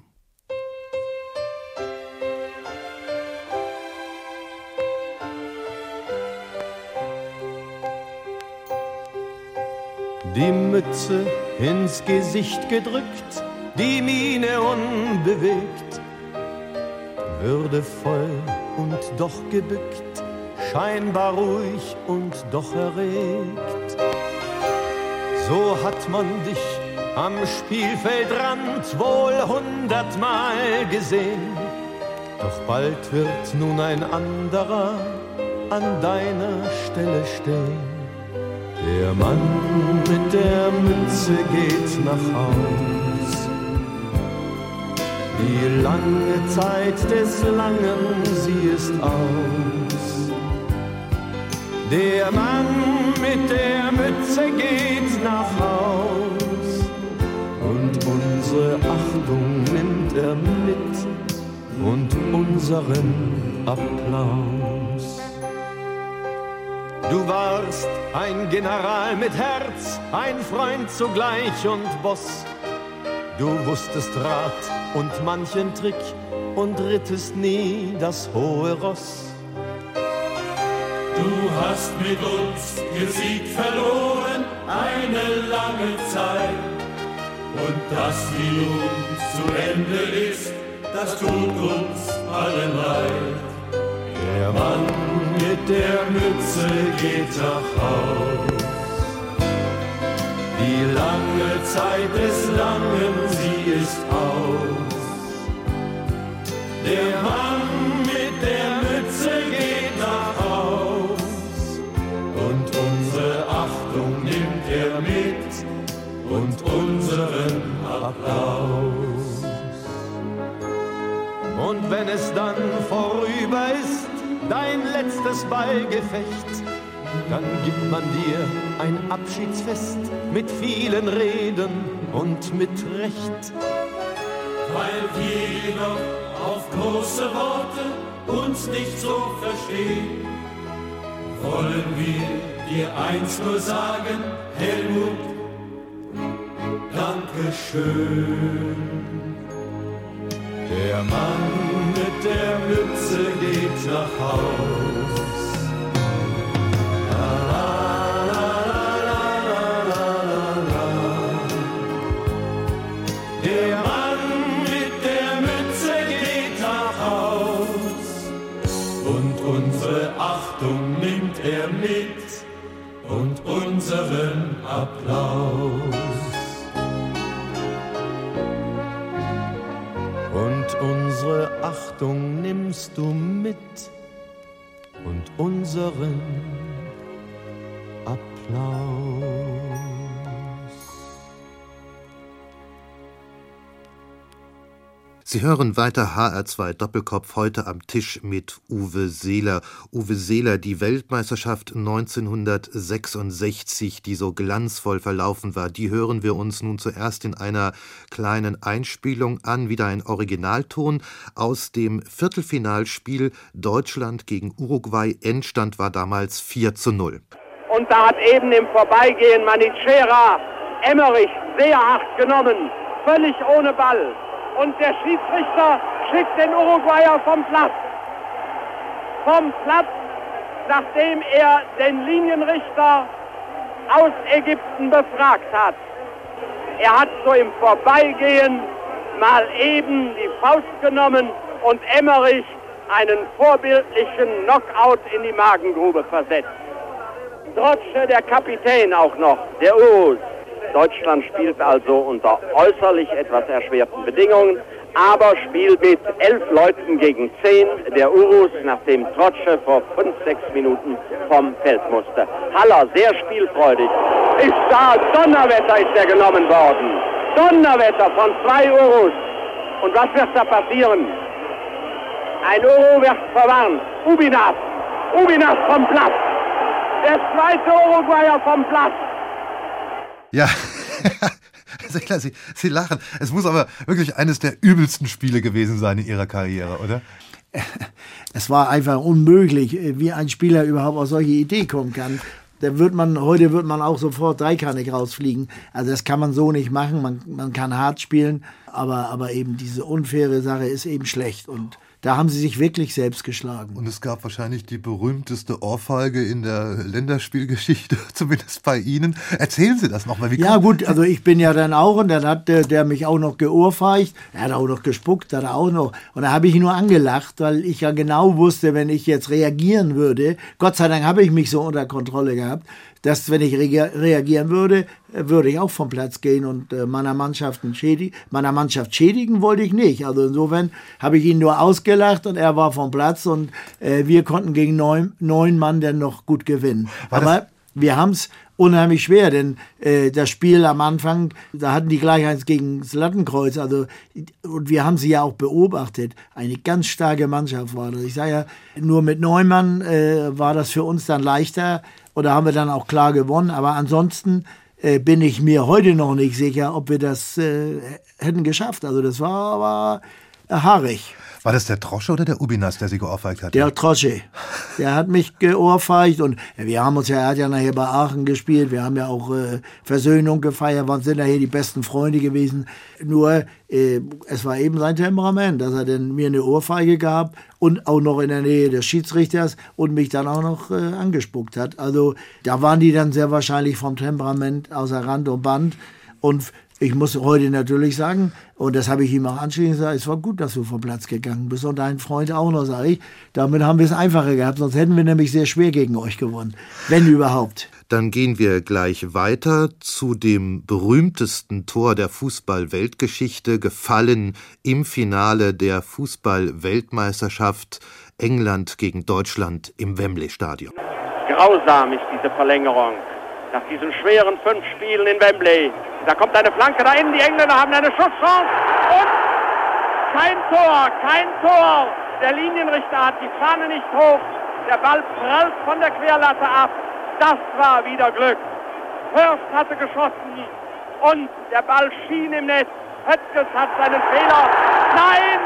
Die Mütze ins Gesicht gedrückt, die Miene unbewegt, würdevoll und doch gebückt, scheinbar ruhig und doch erregt. So hat man dich am Spielfeldrand wohl hundertmal gesehen, doch bald wird nun ein anderer an deiner Stelle stehen. Der Mann mit der Mütze geht nach Haus. Die lange Zeit des Langen, sie ist aus. Der Mann mit der Mütze geht nach Haus. Und unsere Achtung nimmt er mit und unseren Applaus. Du warst ein General mit Herz, ein Freund zugleich und Boss. Du wusstest Rat und manchen Trick und rittest nie das hohe Ross. Du hast mit uns gesiegt verloren eine lange Zeit. Und dass die nun zu Ende ist, das tut uns allen leid. Der Mann mit der Mütze geht nach Haus. Die lange Zeit des Langen, sie ist aus. Der Mann mit der Mütze geht nach Haus. Und unsere Achtung nimmt er mit und unseren Applaus. Und wenn es dann vorüber ist, dein letztes Ballgefecht, dann gibt man dir ein Abschiedsfest mit vielen Reden und mit Recht. Weil wir noch auf große Worte uns nicht so verstehen, wollen wir dir eins nur sagen, Helmut, Dankeschön. Der Mann mit der Mütze nach Haus. Er mit und unseren Applaus. Und unsere Achtung nimmst du mit und unseren Sie hören weiter HR2 Doppelkopf heute am Tisch mit Uwe Seeler. Uwe Seeler, die Weltmeisterschaft 1966, die so glanzvoll verlaufen war, die hören wir uns nun zuerst in einer kleinen Einspielung an, wieder ein Originalton aus dem Viertelfinalspiel Deutschland gegen Uruguay. Endstand war damals 4 zu 0. Und da hat eben im Vorbeigehen Manichera Emmerich sehr hart genommen, völlig ohne Ball. Und der Schiedsrichter schickt den Uruguayer vom Platz. Vom Platz, nachdem er den Linienrichter aus Ägypten befragt hat. Er hat so im Vorbeigehen mal eben die Faust genommen und Emmerich einen vorbildlichen Knockout in die Magengrube versetzt. Trotsche der Kapitän auch noch, der Urus. Deutschland spielt also unter äußerlich etwas erschwerten Bedingungen, aber spielt mit elf Leuten gegen zehn der Urus, nachdem Trotsche vor fünf, sechs Minuten vom Feld musste. Haller, sehr spielfreudig. Ist da, Donnerwetter ist er genommen worden. Donnerwetter von zwei Urus. Und was wird da passieren? Ein Uru wird verwarnt. Ubinas. Ubinas vom Platz. Der zweite Uruguayer vom Platz. Ja, Sie, Sie lachen. Es muss aber wirklich eines der übelsten Spiele gewesen sein in Ihrer Karriere, oder? Es war einfach unmöglich, wie ein Spieler überhaupt auf solche Idee kommen kann. Da wird man, heute wird man auch sofort dreikannig rausfliegen. Also das kann man so nicht machen. Man, man kann hart spielen, aber, aber eben diese unfaire Sache ist eben schlecht. Und da haben sie sich wirklich selbst geschlagen. Und es gab wahrscheinlich die berühmteste Ohrfeige in der Länderspielgeschichte, zumindest bei Ihnen. Erzählen Sie das nochmal. Ja gut, also ich bin ja dann auch und dann hat der, der mich auch noch geohrfeigt. Er hat auch noch gespuckt, hat er auch noch. Und da habe ich ihn nur angelacht, weil ich ja genau wusste, wenn ich jetzt reagieren würde, Gott sei Dank habe ich mich so unter Kontrolle gehabt, dass wenn ich reagieren würde, würde ich auch vom Platz gehen und äh, meiner Mannschaft schädigen. Meiner Mannschaft schädigen wollte ich nicht. Also insofern habe ich ihn nur ausgelacht und er war vom Platz und äh, wir konnten gegen neun, neun Mann dann noch gut gewinnen. Aber wir haben es unheimlich schwer, denn äh, das Spiel am Anfang, da hatten die gleich eins gegen das Lattenkreuz, also und wir haben sie ja auch beobachtet. Eine ganz starke Mannschaft war das. Ich sage ja, nur mit Neumann äh, war das für uns dann leichter oder haben wir dann auch klar gewonnen. Aber ansonsten äh, bin ich mir heute noch nicht sicher, ob wir das äh, hätten geschafft. Also das war aber haarig. War das der Trosche oder der Ubinas, der Sie geohrfeigt hat? Der Trosche. Der hat mich geohrfeigt und wir haben uns ja, er hat ja nachher bei Aachen gespielt, wir haben ja auch äh, Versöhnung gefeiert, wir sind nachher die besten Freunde gewesen. Nur, äh, es war eben sein Temperament, dass er denn mir eine Ohrfeige gab und auch noch in der Nähe des Schiedsrichters und mich dann auch noch äh, angespuckt hat. Also da waren die dann sehr wahrscheinlich vom Temperament außer Rand und Band und ich muss heute natürlich sagen, und das habe ich ihm auch anschließend gesagt, es war gut, dass du vom Platz gegangen bist und dein Freund auch noch, sage ich. Damit haben wir es einfacher gehabt, sonst hätten wir nämlich sehr schwer gegen euch gewonnen, wenn überhaupt. Dann gehen wir gleich weiter zu dem berühmtesten Tor der Fußball-Weltgeschichte, gefallen im Finale der Fußball-Weltmeisterschaft England gegen Deutschland im Wembley-Stadion. Grausam ist diese Verlängerung. Nach diesen schweren fünf Spielen in Wembley da kommt eine Flanke da innen. Die Engländer haben eine Schusschance. Und kein Tor, kein Tor. Der Linienrichter hat die Fahne nicht hoch. Der Ball prallt von der Querlatte ab. Das war wieder Glück. Hurst hatte geschossen und der Ball schien im Netz. Höttges hat seinen Fehler. Nein,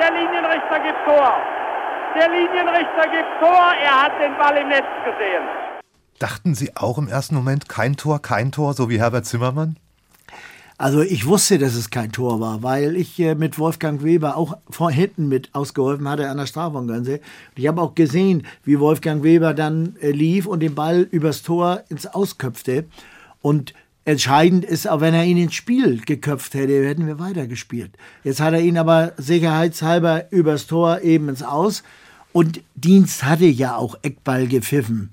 der Linienrichter gibt Tor. Der Linienrichter gibt Tor. Er hat den Ball im Netz gesehen. Dachten Sie auch im ersten Moment kein Tor, kein Tor, so wie Herbert Zimmermann? Also ich wusste, dass es kein Tor war, weil ich äh, mit Wolfgang Weber auch von hinten mit ausgeholfen hatte an der Strafraumgrenze. Ich habe auch gesehen, wie Wolfgang Weber dann äh, lief und den Ball übers Tor ins Ausköpfte. Und entscheidend ist, auch wenn er ihn ins Spiel geköpft hätte, hätten wir weitergespielt. Jetzt hat er ihn aber sicherheitshalber übers Tor eben ins Aus. Und Dienst hatte ja auch Eckball gepfiffen.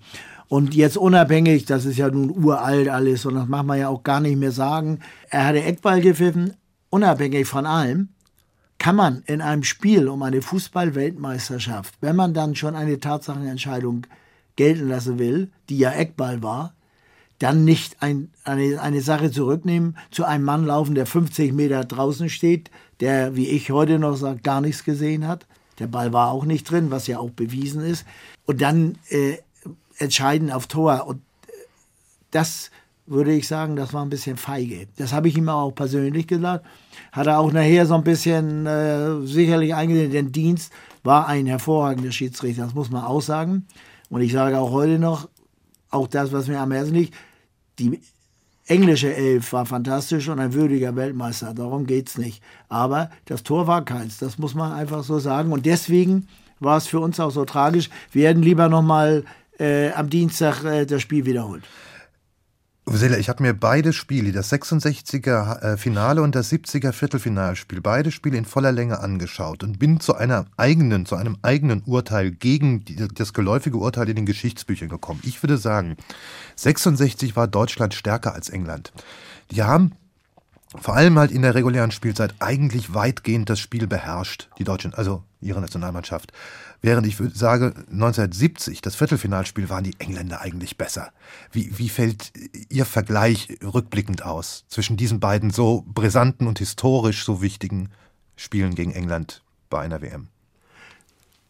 Und jetzt unabhängig, das ist ja nun uralt alles und das macht man ja auch gar nicht mehr sagen, er hatte Eckball gepfiffen, unabhängig von allem, kann man in einem Spiel um eine Fußball-Weltmeisterschaft, wenn man dann schon eine Tatsachenentscheidung gelten lassen will, die ja Eckball war, dann nicht ein, eine, eine Sache zurücknehmen, zu einem Mann laufen, der 50 Meter draußen steht, der, wie ich heute noch sage, gar nichts gesehen hat. Der Ball war auch nicht drin, was ja auch bewiesen ist. Und dann äh, entscheiden auf Tor. Und das würde ich sagen, das war ein bisschen feige. Das habe ich ihm auch persönlich gesagt. Hat er auch nachher so ein bisschen äh, sicherlich eingesehen. Denn Dienst war ein hervorragender Schiedsrichter, das muss man auch sagen. Und ich sage auch heute noch, auch das, was mir am Herzen liegt, die englische Elf war fantastisch und ein würdiger Weltmeister. Darum geht es nicht. Aber das Tor war keins. Das muss man einfach so sagen. Und deswegen war es für uns auch so tragisch. Wir hätten lieber noch mal äh, am Dienstag äh, das Spiel wiederholt. Uwe ich habe mir beide Spiele, das 66er äh, Finale und das 70er Viertelfinalspiel, beide Spiele in voller Länge angeschaut und bin zu einer eigenen, zu einem eigenen Urteil gegen das geläufige Urteil in den Geschichtsbüchern gekommen. Ich würde sagen, 66 war Deutschland stärker als England. Die haben vor allem halt in der regulären Spielzeit eigentlich weitgehend das Spiel beherrscht, die Deutschen, also ihre Nationalmannschaft. Während ich sage, 1970, das Viertelfinalspiel, waren die Engländer eigentlich besser. Wie, wie fällt Ihr Vergleich rückblickend aus zwischen diesen beiden so brisanten und historisch so wichtigen Spielen gegen England bei einer WM?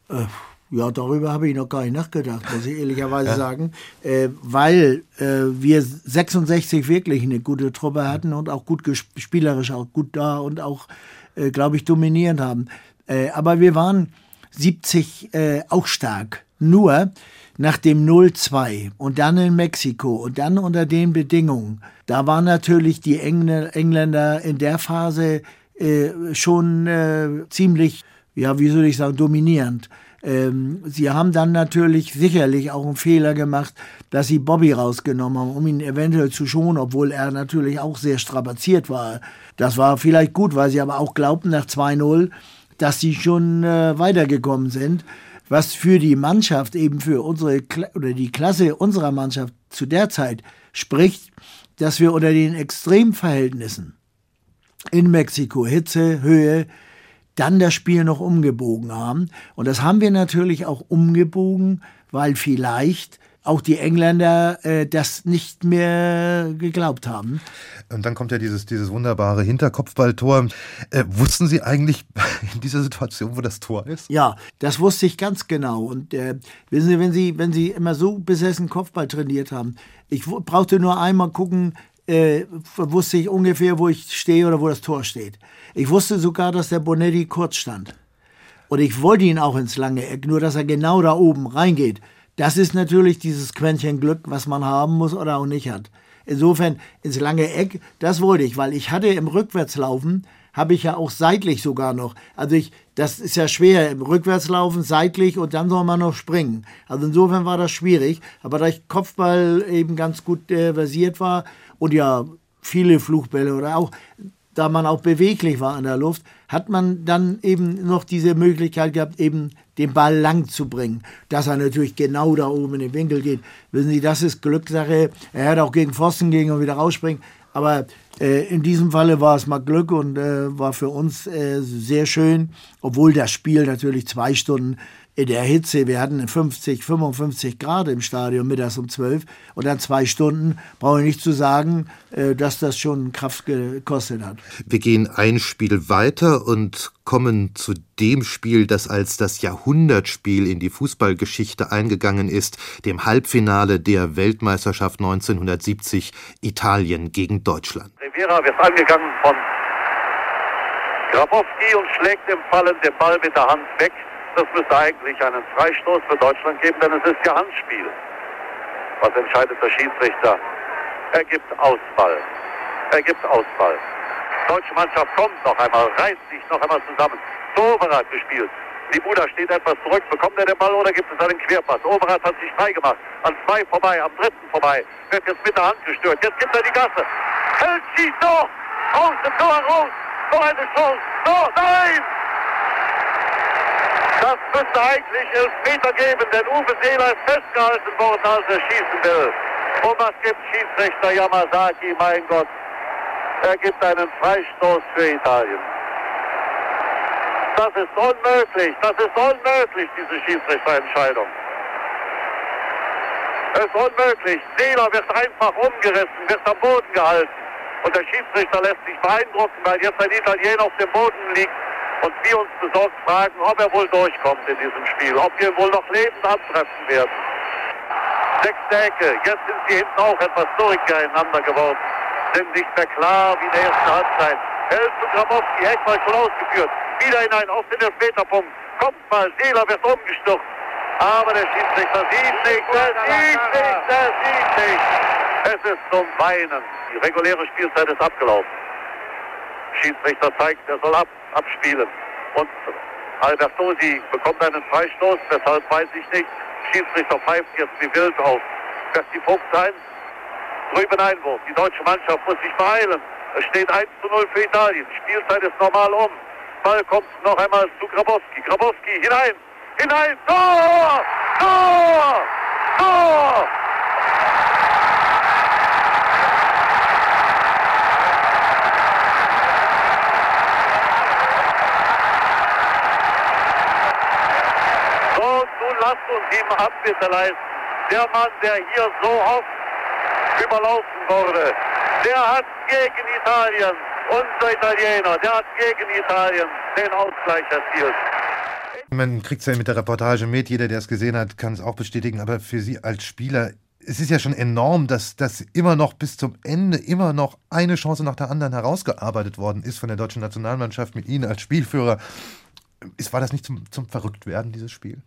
Äh, ja, darüber habe ich noch gar nicht nachgedacht, muss ich ehrlicherweise ja. sagen, äh, weil äh, wir 66 wirklich eine gute Truppe hatten und auch gut spielerisch auch gut da und auch, äh, glaube ich, dominierend haben. Äh, aber wir waren 70 äh, auch stark. Nur nach dem 0-2 und dann in Mexiko und dann unter den Bedingungen, da waren natürlich die Engländer in der Phase äh, schon äh, ziemlich, ja, wie soll ich sagen, dominierend. Ähm, sie haben dann natürlich sicherlich auch einen Fehler gemacht, dass sie Bobby rausgenommen haben, um ihn eventuell zu schonen, obwohl er natürlich auch sehr strapaziert war. Das war vielleicht gut, weil sie aber auch glaubten nach 2-0, dass sie schon äh, weitergekommen sind, was für die Mannschaft, eben für unsere oder die Klasse unserer Mannschaft zu der Zeit spricht, dass wir unter den Extremverhältnissen in Mexiko, Hitze, Höhe, dann das Spiel noch umgebogen haben. Und das haben wir natürlich auch umgebogen, weil vielleicht auch die Engländer äh, das nicht mehr geglaubt haben. Und dann kommt ja dieses, dieses wunderbare Hinterkopfballtor. Äh, wussten Sie eigentlich in dieser Situation, wo das Tor ist? Ja, das wusste ich ganz genau. Und äh, wissen Sie, wenn Sie, wenn Sie immer so besessen Kopfball trainiert haben, ich brauchte nur einmal gucken, äh, wusste ich ungefähr, wo ich stehe oder wo das Tor steht. Ich wusste sogar, dass der Bonetti kurz stand. Und ich wollte ihn auch ins lange Eck, nur dass er genau da oben reingeht. Das ist natürlich dieses Quäntchen Glück, was man haben muss oder auch nicht hat. Insofern ins lange Eck, das wollte ich, weil ich hatte im Rückwärtslaufen, habe ich ja auch seitlich sogar noch. Also ich, das ist ja schwer im Rückwärtslaufen, seitlich und dann soll man noch springen. Also insofern war das schwierig. Aber da ich Kopfball eben ganz gut äh, versiert war und ja viele Flugbälle oder auch da man auch beweglich war in der Luft, hat man dann eben noch diese Möglichkeit gehabt, eben den Ball lang zu bringen. Dass er natürlich genau da oben in den Winkel geht. Wissen Sie, das ist Glückssache. Er hätte auch gegen Pfosten gehen und wieder rausspringen. Aber äh, in diesem Falle war es mal Glück und äh, war für uns äh, sehr schön, obwohl das Spiel natürlich zwei Stunden in der Hitze, wir hatten 50, 55 Grad im Stadion mittags um 12 und dann zwei Stunden, brauche ich nicht zu sagen, äh, dass das schon Kraft gekostet hat. Wir gehen ein Spiel weiter und kommen zu dem Spiel, das als das Jahrhundertspiel in die Fußballgeschichte eingegangen ist, dem Halbfinale der Weltmeisterschaft 1970 Italien gegen Deutschland. Rivera wird angegangen von Grabowski und schlägt im Fallen den Ball mit der Hand weg. Das müsste eigentlich einen Freistoß für Deutschland geben, denn es ist ja Handspiel. Was entscheidet der Schiedsrichter? Er gibt Ausfall. Er gibt Ausfall. Die deutsche Mannschaft kommt noch einmal, reißt sich noch einmal zusammen. So Overath gespielt. Die Buda steht etwas zurück. Bekommt er den Ball oder gibt es einen Querpass? Overath hat sich frei gemacht. An zwei vorbei, am dritten vorbei. Wird jetzt mit der Hand gestört. Jetzt gibt er die Gasse. Hält schießt doch! Raus, dem Tor raus! Noch eine Chance! So, nein! Das müsste eigentlich Elfmeter geben, denn Uwe Seeler ist festgehalten worden, als er schießen will. Und was gibt Schiedsrichter Yamazaki, mein Gott? Er gibt einen Freistoß für Italien. Das ist unmöglich, das ist unmöglich, diese Schiedsrichterentscheidung. Es ist unmöglich. Seeler wird einfach umgerissen, wird am Boden gehalten. Und der Schiedsrichter lässt sich beeindrucken, weil jetzt ein Italiener auf dem Boden liegt und wir uns besorgt fragen, ob er wohl durchkommt in diesem Spiel, ob wir wohl noch lebend antreffen werden. Sechste Ecke, jetzt sind sie hinten auch etwas durcheinander geworden, sind nicht mehr klar wie in der ersten Halbzeit. Held zu Grabowski, Eckball schon ausgeführt, wieder hinein auf den Elfmeterpunkt, kommt mal, Seeler wird umgestürzt, aber der Schiedsrichter sieht nicht, der sieht nicht, der sieht nicht. Es ist zum Weinen. Die reguläre Spielzeit ist abgelaufen. Schiedsrichter zeigt, er soll ab, abspielen. Und Albertosi bekommt einen Freistoß, weshalb weiß ich nicht. Schiedsrichter pfeift jetzt wie wild auf. Das die Fuchs ein. Drüben Einwurf. Die deutsche Mannschaft muss sich beeilen. Es steht 1 zu 0 für Italien. Spielzeit ist normal um. Ball kommt noch einmal zu Grabowski. Grabowski hinein. Hinein. Tor! Tor! Tor! Lasst uns ihm Abbitte leisten. Der Mann, der hier so oft überlaufen wurde, der hat gegen Italien, unser Italiener, der hat gegen Italien den Ausgleich erzielt. Man kriegt es ja mit der Reportage mit, jeder, der es gesehen hat, kann es auch bestätigen, aber für Sie als Spieler es ist ja schon enorm, dass das immer noch bis zum Ende immer noch eine Chance nach der anderen herausgearbeitet worden ist von der deutschen Nationalmannschaft mit Ihnen als Spielführer. Ist, war das nicht zum, zum Verrücktwerden, dieses Spiel?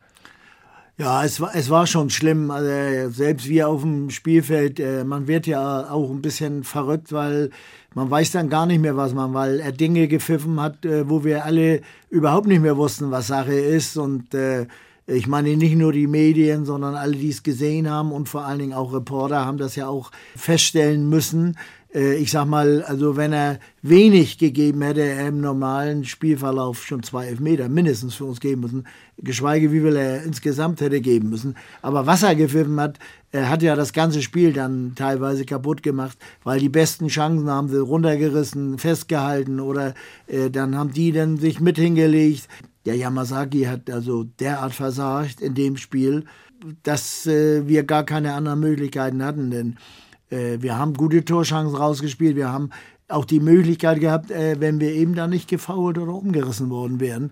Ja, es war, es war schon schlimm. Also selbst wir auf dem Spielfeld, äh, man wird ja auch ein bisschen verrückt, weil man weiß dann gar nicht mehr, was man, weil er Dinge gepfiffen hat, äh, wo wir alle überhaupt nicht mehr wussten, was Sache ist. Und äh, ich meine, nicht nur die Medien, sondern alle, die es gesehen haben und vor allen Dingen auch Reporter haben das ja auch feststellen müssen. Äh, ich sag mal, also wenn er wenig gegeben hätte, er im normalen Spielverlauf schon zwei Elfmeter mindestens für uns geben müssen, geschweige wie viel er insgesamt hätte geben müssen. Aber was er gepfiffen hat, er hat ja das ganze Spiel dann teilweise kaputt gemacht, weil die besten Chancen haben sie runtergerissen, festgehalten oder äh, dann haben die dann sich mit hingelegt. Der Yamazaki hat also derart versagt in dem Spiel, dass äh, wir gar keine anderen Möglichkeiten hatten, denn wir haben gute Torchancen rausgespielt, wir haben auch die Möglichkeit gehabt, äh, wenn wir eben da nicht gefault oder umgerissen worden wären.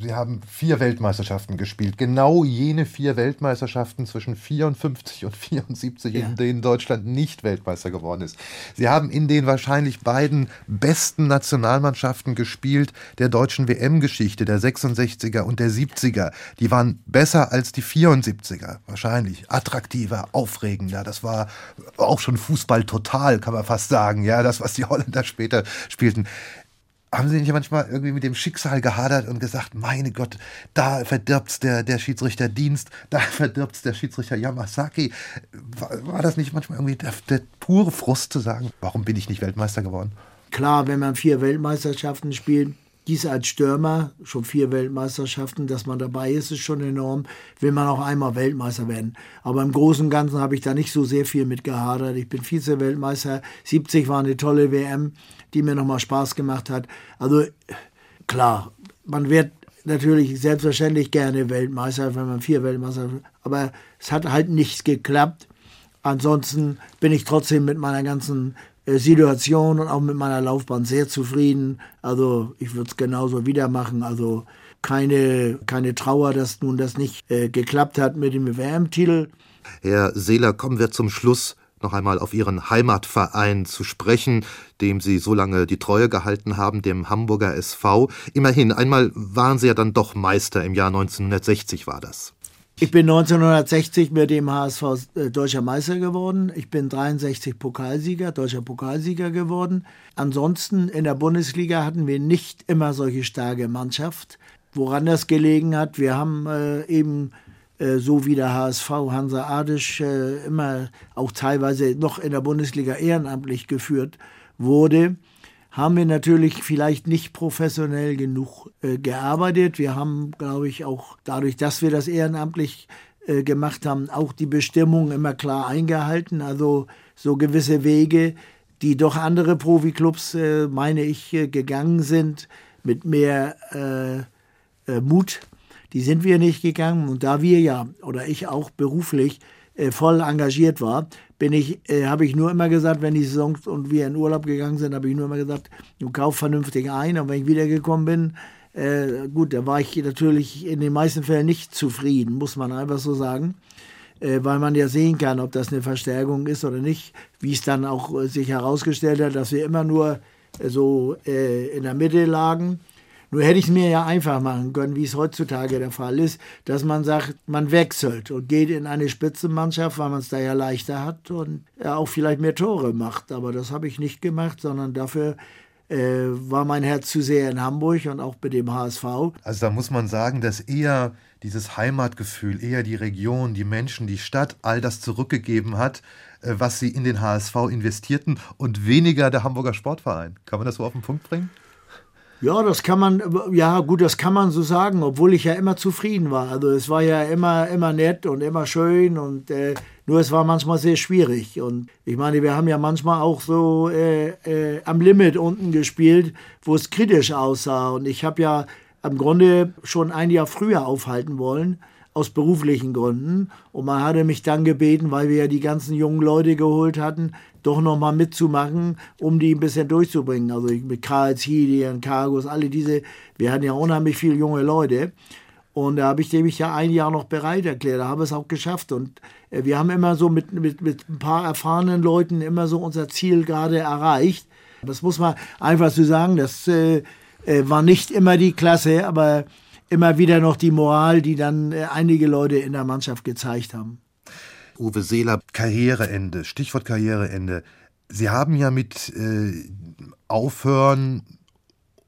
Sie haben vier Weltmeisterschaften gespielt, genau jene vier Weltmeisterschaften zwischen 54 und 74, ja. in denen Deutschland nicht Weltmeister geworden ist. Sie haben in den wahrscheinlich beiden besten Nationalmannschaften gespielt der deutschen WM-Geschichte, der 66er und der 70er. Die waren besser als die 74er, wahrscheinlich attraktiver, aufregender. Das war auch schon Fußball total, kann man fast sagen. Ja, das, was die Holländer später spielten haben Sie nicht manchmal irgendwie mit dem Schicksal gehadert und gesagt, meine Gott, da verdirbt's der, der Schiedsrichterdienst, da verdirbt's der Schiedsrichter Yamasaki. War, war das nicht manchmal irgendwie der, der pure Frust zu sagen, warum bin ich nicht Weltmeister geworden? Klar, wenn man vier Weltmeisterschaften spielt, dies als Stürmer, schon vier Weltmeisterschaften, dass man dabei ist, ist schon enorm. Will man auch einmal Weltmeister werden. Aber im Großen und Ganzen habe ich da nicht so sehr viel mit gehadert. Ich bin Vize-Weltmeister. 70 war eine tolle WM, die mir nochmal Spaß gemacht hat. Also klar, man wird natürlich selbstverständlich gerne Weltmeister, wenn man vier Weltmeister, aber es hat halt nichts geklappt. Ansonsten bin ich trotzdem mit meiner ganzen Situation und auch mit meiner Laufbahn sehr zufrieden. Also ich würde es genauso wieder machen. Also keine, keine Trauer, dass nun das nicht äh, geklappt hat mit dem WM-Titel. Herr Seeler, kommen wir zum Schluss noch einmal auf Ihren Heimatverein zu sprechen, dem Sie so lange die Treue gehalten haben, dem Hamburger SV. Immerhin, einmal waren Sie ja dann doch Meister im Jahr 1960 war das. Ich bin 1960 mit dem HSV äh, deutscher Meister geworden. Ich bin 63 Pokalsieger, deutscher Pokalsieger geworden. Ansonsten in der Bundesliga hatten wir nicht immer solche starke Mannschaft. Woran das gelegen hat, wir haben äh, eben äh, so wie der HSV Hansa Adisch äh, immer auch teilweise noch in der Bundesliga ehrenamtlich geführt wurde haben wir natürlich vielleicht nicht professionell genug äh, gearbeitet. Wir haben, glaube ich, auch dadurch, dass wir das ehrenamtlich äh, gemacht haben, auch die Bestimmungen immer klar eingehalten. Also so gewisse Wege, die doch andere Profiklubs, äh, meine ich, äh, gegangen sind mit mehr äh, äh, Mut. Die sind wir nicht gegangen. Und da wir ja, oder ich auch beruflich, voll engagiert war, bin ich, äh, habe ich nur immer gesagt, wenn die Saison und wir in Urlaub gegangen sind, habe ich nur immer gesagt, du kauf vernünftig ein. Und wenn ich wiedergekommen bin, äh, gut, da war ich natürlich in den meisten Fällen nicht zufrieden, muss man einfach so sagen. Äh, weil man ja sehen kann, ob das eine Verstärkung ist oder nicht. Wie es dann auch äh, sich herausgestellt hat, dass wir immer nur äh, so äh, in der Mitte lagen nur hätte ich es mir ja einfach machen können, wie es heutzutage der Fall ist, dass man sagt, man wechselt und geht in eine Spitzenmannschaft, weil man es da ja leichter hat und auch vielleicht mehr Tore macht. Aber das habe ich nicht gemacht, sondern dafür äh, war mein Herz zu sehr in Hamburg und auch bei dem HSV. Also da muss man sagen, dass eher dieses Heimatgefühl, eher die Region, die Menschen, die Stadt all das zurückgegeben hat, äh, was sie in den HSV investierten und weniger der Hamburger Sportverein. Kann man das so auf den Punkt bringen? Ja, das kann man, ja gut, das kann man so sagen, obwohl ich ja immer zufrieden war. Also es war ja immer, immer nett und immer schön und äh, nur es war manchmal sehr schwierig. Und ich meine, wir haben ja manchmal auch so äh, äh, am Limit unten gespielt, wo es kritisch aussah. Und ich habe ja im Grunde schon ein Jahr früher aufhalten wollen aus beruflichen Gründen. Und man hatte mich dann gebeten, weil wir ja die ganzen jungen Leute geholt hatten, doch nochmal mitzumachen, um die ein bisschen durchzubringen. Also mit Karls Hidian, Cargos, alle diese, wir hatten ja unheimlich viele junge Leute. Und da habe ich mich ja ein Jahr noch bereit erklärt. Da haben wir es auch geschafft. Und äh, wir haben immer so mit, mit, mit ein paar erfahrenen Leuten immer so unser Ziel gerade erreicht. Das muss man einfach so sagen. Das äh, äh war nicht immer die Klasse, aber immer wieder noch die Moral, die dann äh, einige Leute in der Mannschaft gezeigt haben. Uwe Seeler, Karriereende, Stichwort Karriereende. Sie haben ja mit äh, Aufhören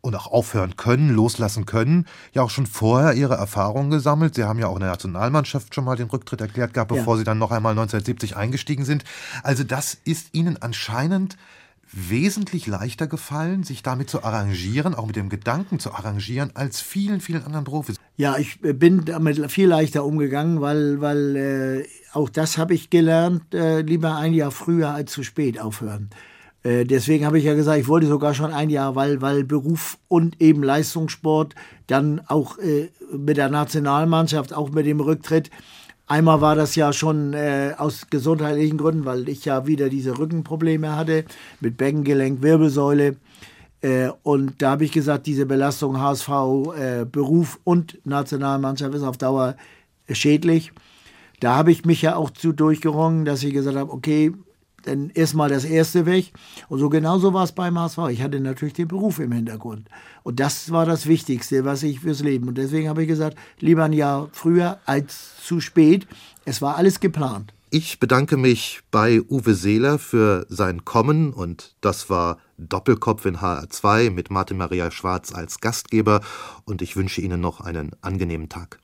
und auch aufhören können, loslassen können, ja auch schon vorher ihre Erfahrungen gesammelt. Sie haben ja auch in der Nationalmannschaft schon mal den Rücktritt erklärt gehabt, bevor ja. Sie dann noch einmal 1970 eingestiegen sind. Also das ist Ihnen anscheinend wesentlich leichter gefallen, sich damit zu arrangieren, auch mit dem Gedanken zu arrangieren, als vielen, vielen anderen Profis. Ja, ich bin damit viel leichter umgegangen, weil, weil äh, auch das habe ich gelernt, äh, lieber ein Jahr früher als zu spät aufhören. Äh, deswegen habe ich ja gesagt, ich wollte sogar schon ein Jahr, weil, weil Beruf und eben Leistungssport, dann auch äh, mit der Nationalmannschaft, auch mit dem Rücktritt, Einmal war das ja schon äh, aus gesundheitlichen Gründen, weil ich ja wieder diese Rückenprobleme hatte mit Beckengelenk, Wirbelsäule. Äh, und da habe ich gesagt, diese Belastung HSV, äh, Beruf und Nationalmannschaft ist auf Dauer schädlich. Da habe ich mich ja auch zu durchgerungen, dass ich gesagt habe, okay, dann erstmal das erste weg. Und so genauso war es beim HSV. Ich hatte natürlich den Beruf im Hintergrund. Und das war das Wichtigste, was ich fürs Leben. Und deswegen habe ich gesagt, lieber ein Jahr früher als zu spät. Es war alles geplant. Ich bedanke mich bei Uwe Seeler für sein Kommen und das war Doppelkopf in HR2 mit Martin Maria Schwarz als Gastgeber und ich wünsche Ihnen noch einen angenehmen Tag.